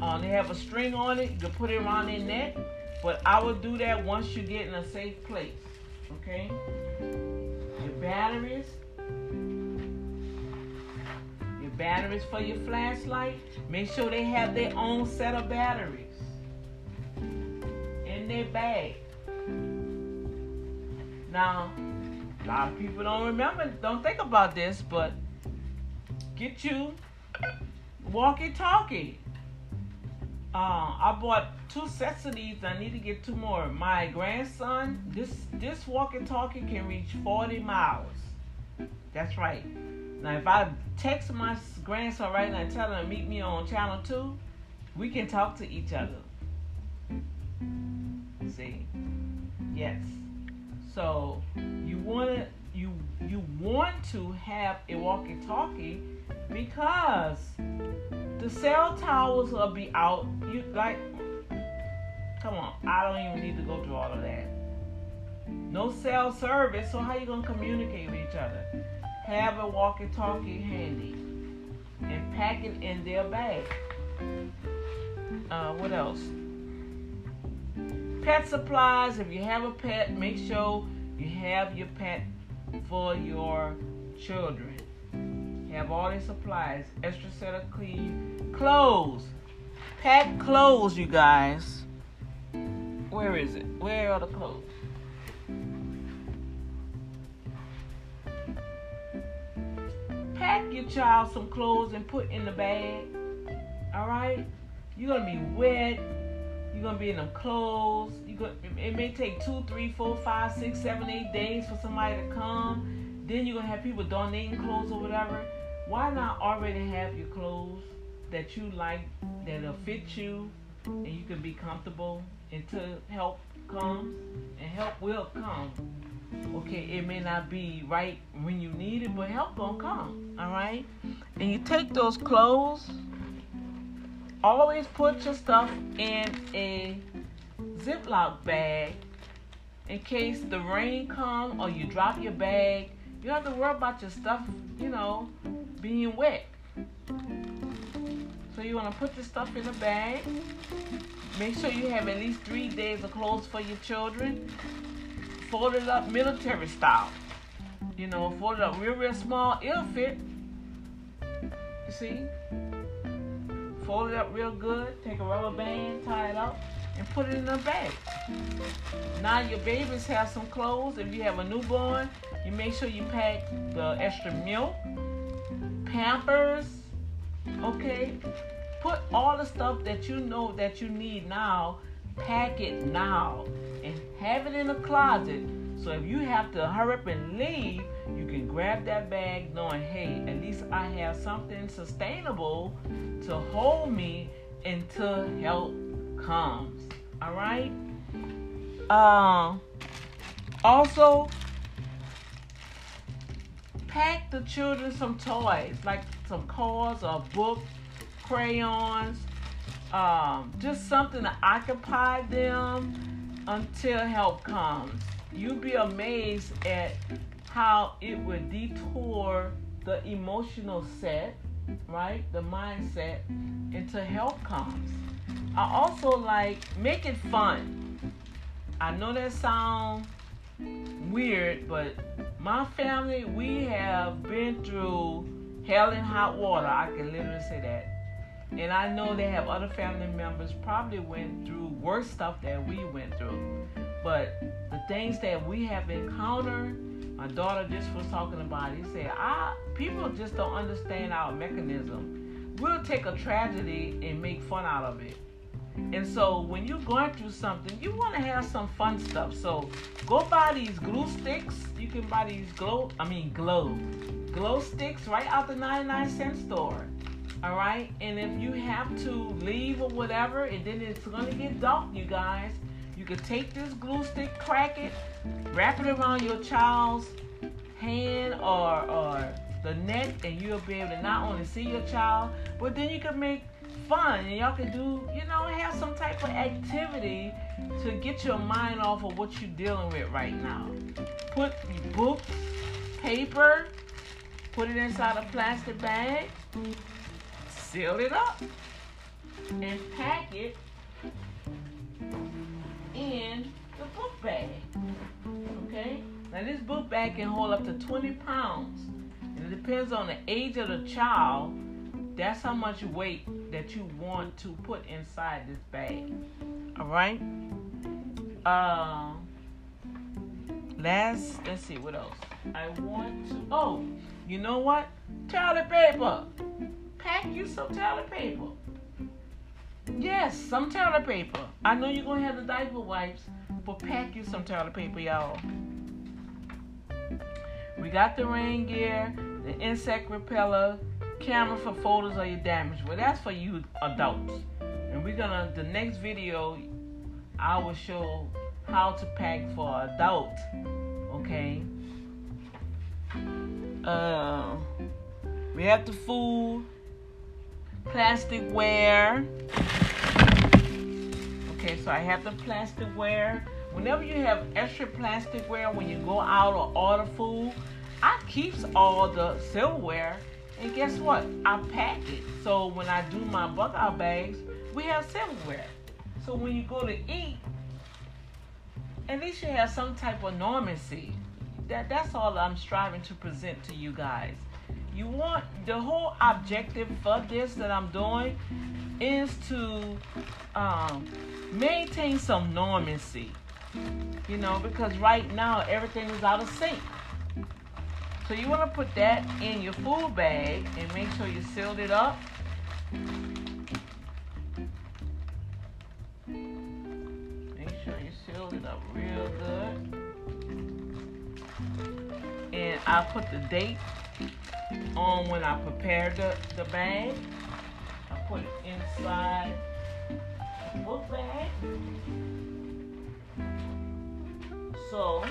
[SPEAKER 1] Um, they have a string on it. You can put it around their neck, but I will do that once you get in a safe place, okay? Batteries, your batteries for your flashlight. Make sure they have their own set of batteries in their bag. Now, a lot of people don't remember, don't think about this, but get you walkie-talkie. Uh, I bought two sets of these. I need to get two more. My grandson, this this walkie-talkie can reach 40 miles. That's right. Now, if I text my grandson right now and tell him meet me on channel two, we can talk to each other. See? Yes. So you want to you you want to have a walkie-talkie because the cell towers will be out. You like, come on, I don't even need to go through all of that. No cell service, so how you gonna communicate with each other? Have a walkie-talkie handy and pack it in their bag. Uh, what else? Pet supplies. If you have a pet, make sure you have your pet for your children. Have all their supplies, extra set of clean clothes. Pack clothes, you guys. Where is it? Where are the clothes? Pack your child some clothes and put in the bag. All right? You're gonna be wet. You're gonna be in them clothes. You it may take two, three, four, five, six, seven, eight days for somebody to come. Then you're gonna have people donating clothes or whatever. Why not already have your clothes that you like, that'll fit you, and you can be comfortable until help comes, and help will come. Okay, it may not be right when you need it, but help gonna come. All right, and you take those clothes always put your stuff in a Ziploc bag in case the rain come or you drop your bag. You don't have to worry about your stuff, you know, being wet. So you want to put your stuff in a bag. Make sure you have at least three days of clothes for your children. Fold it up military style. You know, fold it up real, real small. It'll fit. You see? fold it up real good, take a rubber band, tie it up, and put it in a bag. Now your babies have some clothes. If you have a newborn, you make sure you pack the extra milk, Pampers, okay? Put all the stuff that you know that you need now, pack it now, and have it in a closet. So if you have to hurry up and leave, you can grab that bag knowing, hey, at least I have something sustainable to hold me until help comes. All right. Uh, also, pack the children some toys like some cars or book, crayons, um, just something to occupy them until help comes. You'd be amazed at how it would detour the emotional set, right? The mindset until help comes. I also like make it fun. I know that sounds weird, but my family we have been through hell and hot water. I can literally say that. And I know they have other family members probably went through worse stuff that we went through. But the things that we have encountered, my daughter just was talking about. He said, "I people just don't understand our mechanism. We'll take a tragedy and make fun out of it." And so when you're going through something, you want to have some fun stuff. So go buy these glue sticks. You can buy these glow, I mean glow, glow sticks right out the 99 cent store. All right. And if you have to leave or whatever, and then it's gonna get dark, you guys, you can take this glue stick, crack it, wrap it around your child's hand or or the neck, and you'll be able to not only see your child, but then you can make fun and y'all can do, you know, have some type of activity to get your mind off of what you're dealing with right now. Put books, paper, put it inside a plastic bag, seal it up, and pack it in the book bag. Okay? Now this book bag can hold up to 20 pounds. And it depends on the age of the child that's how much weight that you want to put inside this bag. All right. Uh, last, let's see what else. I want to. Oh, you know what? Toilet paper. Pack you some toilet paper. Yes, some toilet paper. I know you're gonna have the diaper wipes, but pack you some toilet paper, y'all. We got the rain gear, the insect repeller, camera for photos of your damage. Well, that's for you adults. And we're gonna the next video I will show how to pack for adult. Okay. Uh, we have the food, plasticware. Okay, so I have the plasticware. Whenever you have extra plasticware when you go out or order food, I keeps all the silverware and guess what? I pack it. So when I do my bug out bags, we have silverware. So when you go to eat, at least you have some type of normancy. That that's all I'm striving to present to you guys. You want the whole objective for this that I'm doing is to um, maintain some normancy. You know, because right now everything is out of sync. So you want to put that in your food bag and make sure you sealed it up. Make sure you sealed it up real good. And I put the date on when I prepared the, the bag. I put it inside the book bag. So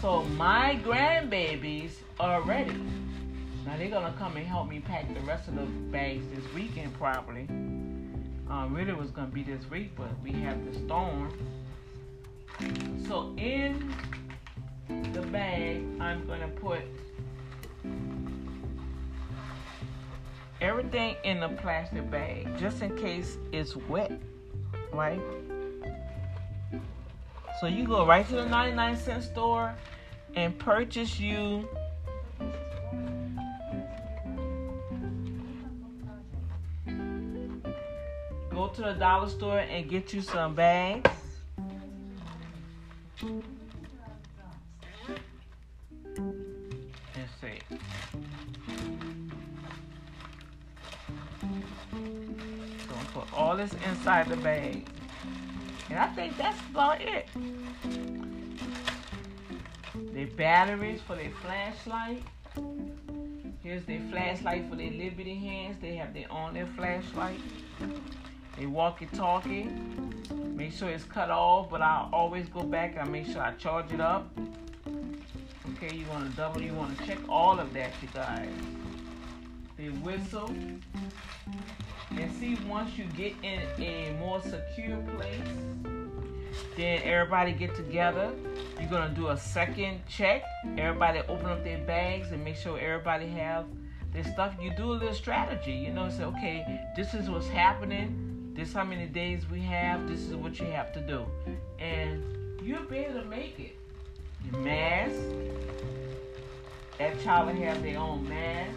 [SPEAKER 1] So my grandbabies are ready. Now they're gonna come and help me pack the rest of the bags this weekend probably. Um, really was gonna be this week, but we have the storm. So in the bag, I'm gonna put everything in the plastic bag just in case it's wet, right? So you go right to the 99 cent store and purchase you go to the dollar store and get you some bags. Let's see. Gonna put all this inside the bag. And I think that's about it. The batteries for their flashlight. Here's their flashlight for their Liberty hands. They have their own their flashlight. They walkie-talkie. Make sure it's cut off, but I always go back and I make sure I charge it up. Okay, you want to double, you want to check all of that, you guys. The whistle. And see, once you get in a more secure place, then everybody get together. You're gonna do a second check. Everybody open up their bags and make sure everybody have their stuff. You do a little strategy. You know, say, okay, this is what's happening. This how many days we have. This is what you have to do, and you'll be able to make it. Mask, that child will have their own mask,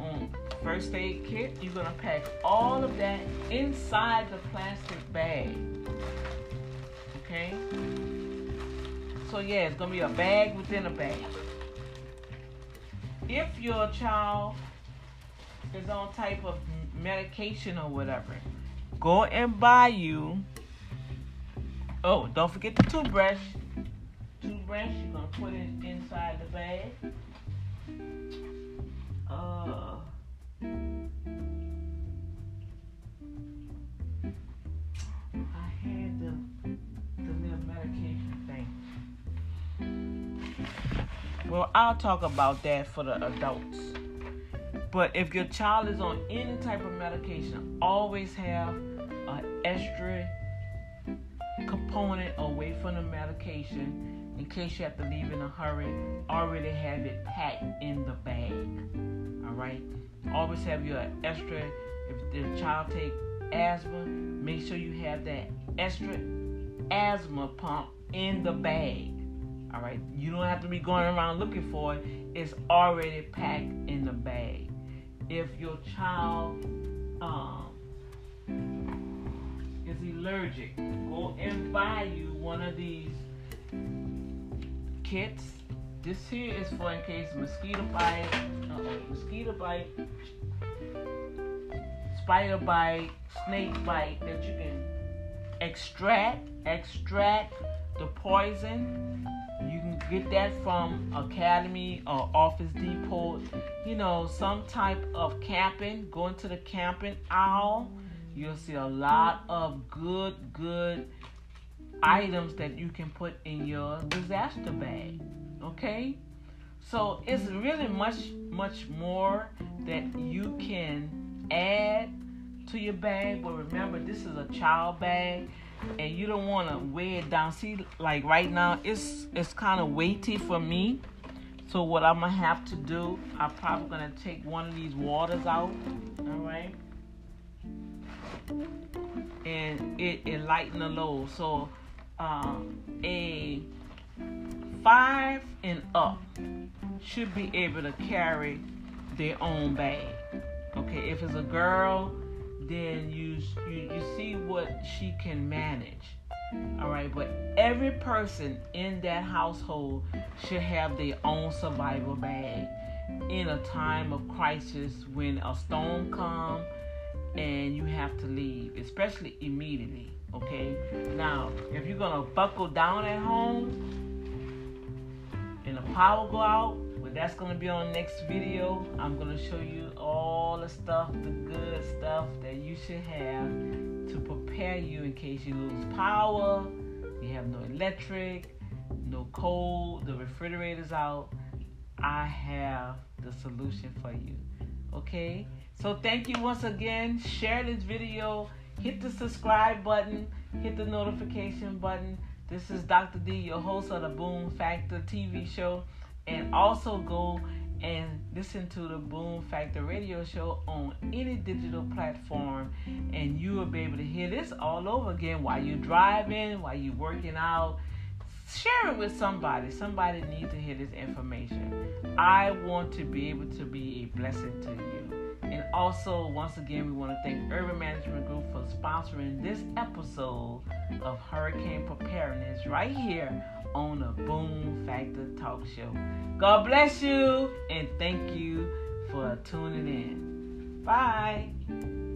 [SPEAKER 1] own first aid kit. You're gonna pack all of that inside the plastic bag. Okay? So yeah, it's gonna be a bag within a bag. If your child is on type of medication or whatever, go and buy you. Oh, don't forget the toothbrush. Toothbrush, you're gonna put it inside the bag. Uh, Well, I'll talk about that for the adults. But if your child is on any type of medication, always have an extra component away from the medication in case you have to leave in a hurry. Already have it packed in the bag. All right. Always have your extra. If the child take asthma, make sure you have that extra asthma pump in the bag. All right. You don't have to be going around looking for it. It's already packed in the bag. If your child um, is allergic, go and buy you one of these kits. This here is for in case mosquito bite, uh-oh, mosquito bite, spider bite, snake bite that you can extract, extract the poison. You can get that from Academy or Office Depot. You know, some type of camping, going to the camping aisle. You'll see a lot of good, good items that you can put in your disaster bag. Okay? So it's really much, much more that you can add to your bag. But remember, this is a child bag and you don't want to weigh it down. See, like right now, it's it's kind of weighty for me. So what I'm gonna have to do, I'm probably gonna take one of these waters out. All right, and it it lighten the load. So um, a five and up should be able to carry their own bag. Okay, if it's a girl, then you you, you see what she can manage. All right, but every person in that household should have their own survival bag in a time of crisis when a storm comes and you have to leave, especially immediately. Okay, now if you're gonna buckle down at home and the power go out, well, that's gonna be on next video. I'm gonna show you all the stuff, the good stuff that you should have to prepare you in case you lose power, you have no electric, no cold, the refrigerator's out. I have the solution for you. Okay? So thank you once again. Share this video. Hit the subscribe button. Hit the notification button. This is Dr. D, your host of the Boom Factor TV show. And also go and listen to the Boom Factor radio show on any digital platform. And you will be able to hear this all over again while you're driving, while you're working out. Share it with somebody. Somebody needs to hear this information. I want to be able to be a blessing to you. And also, once again, we want to thank Urban Management Group for sponsoring this episode of Hurricane Preparedness right here on the Boom Factor Talk Show. God bless you and thank you for tuning in. Bye.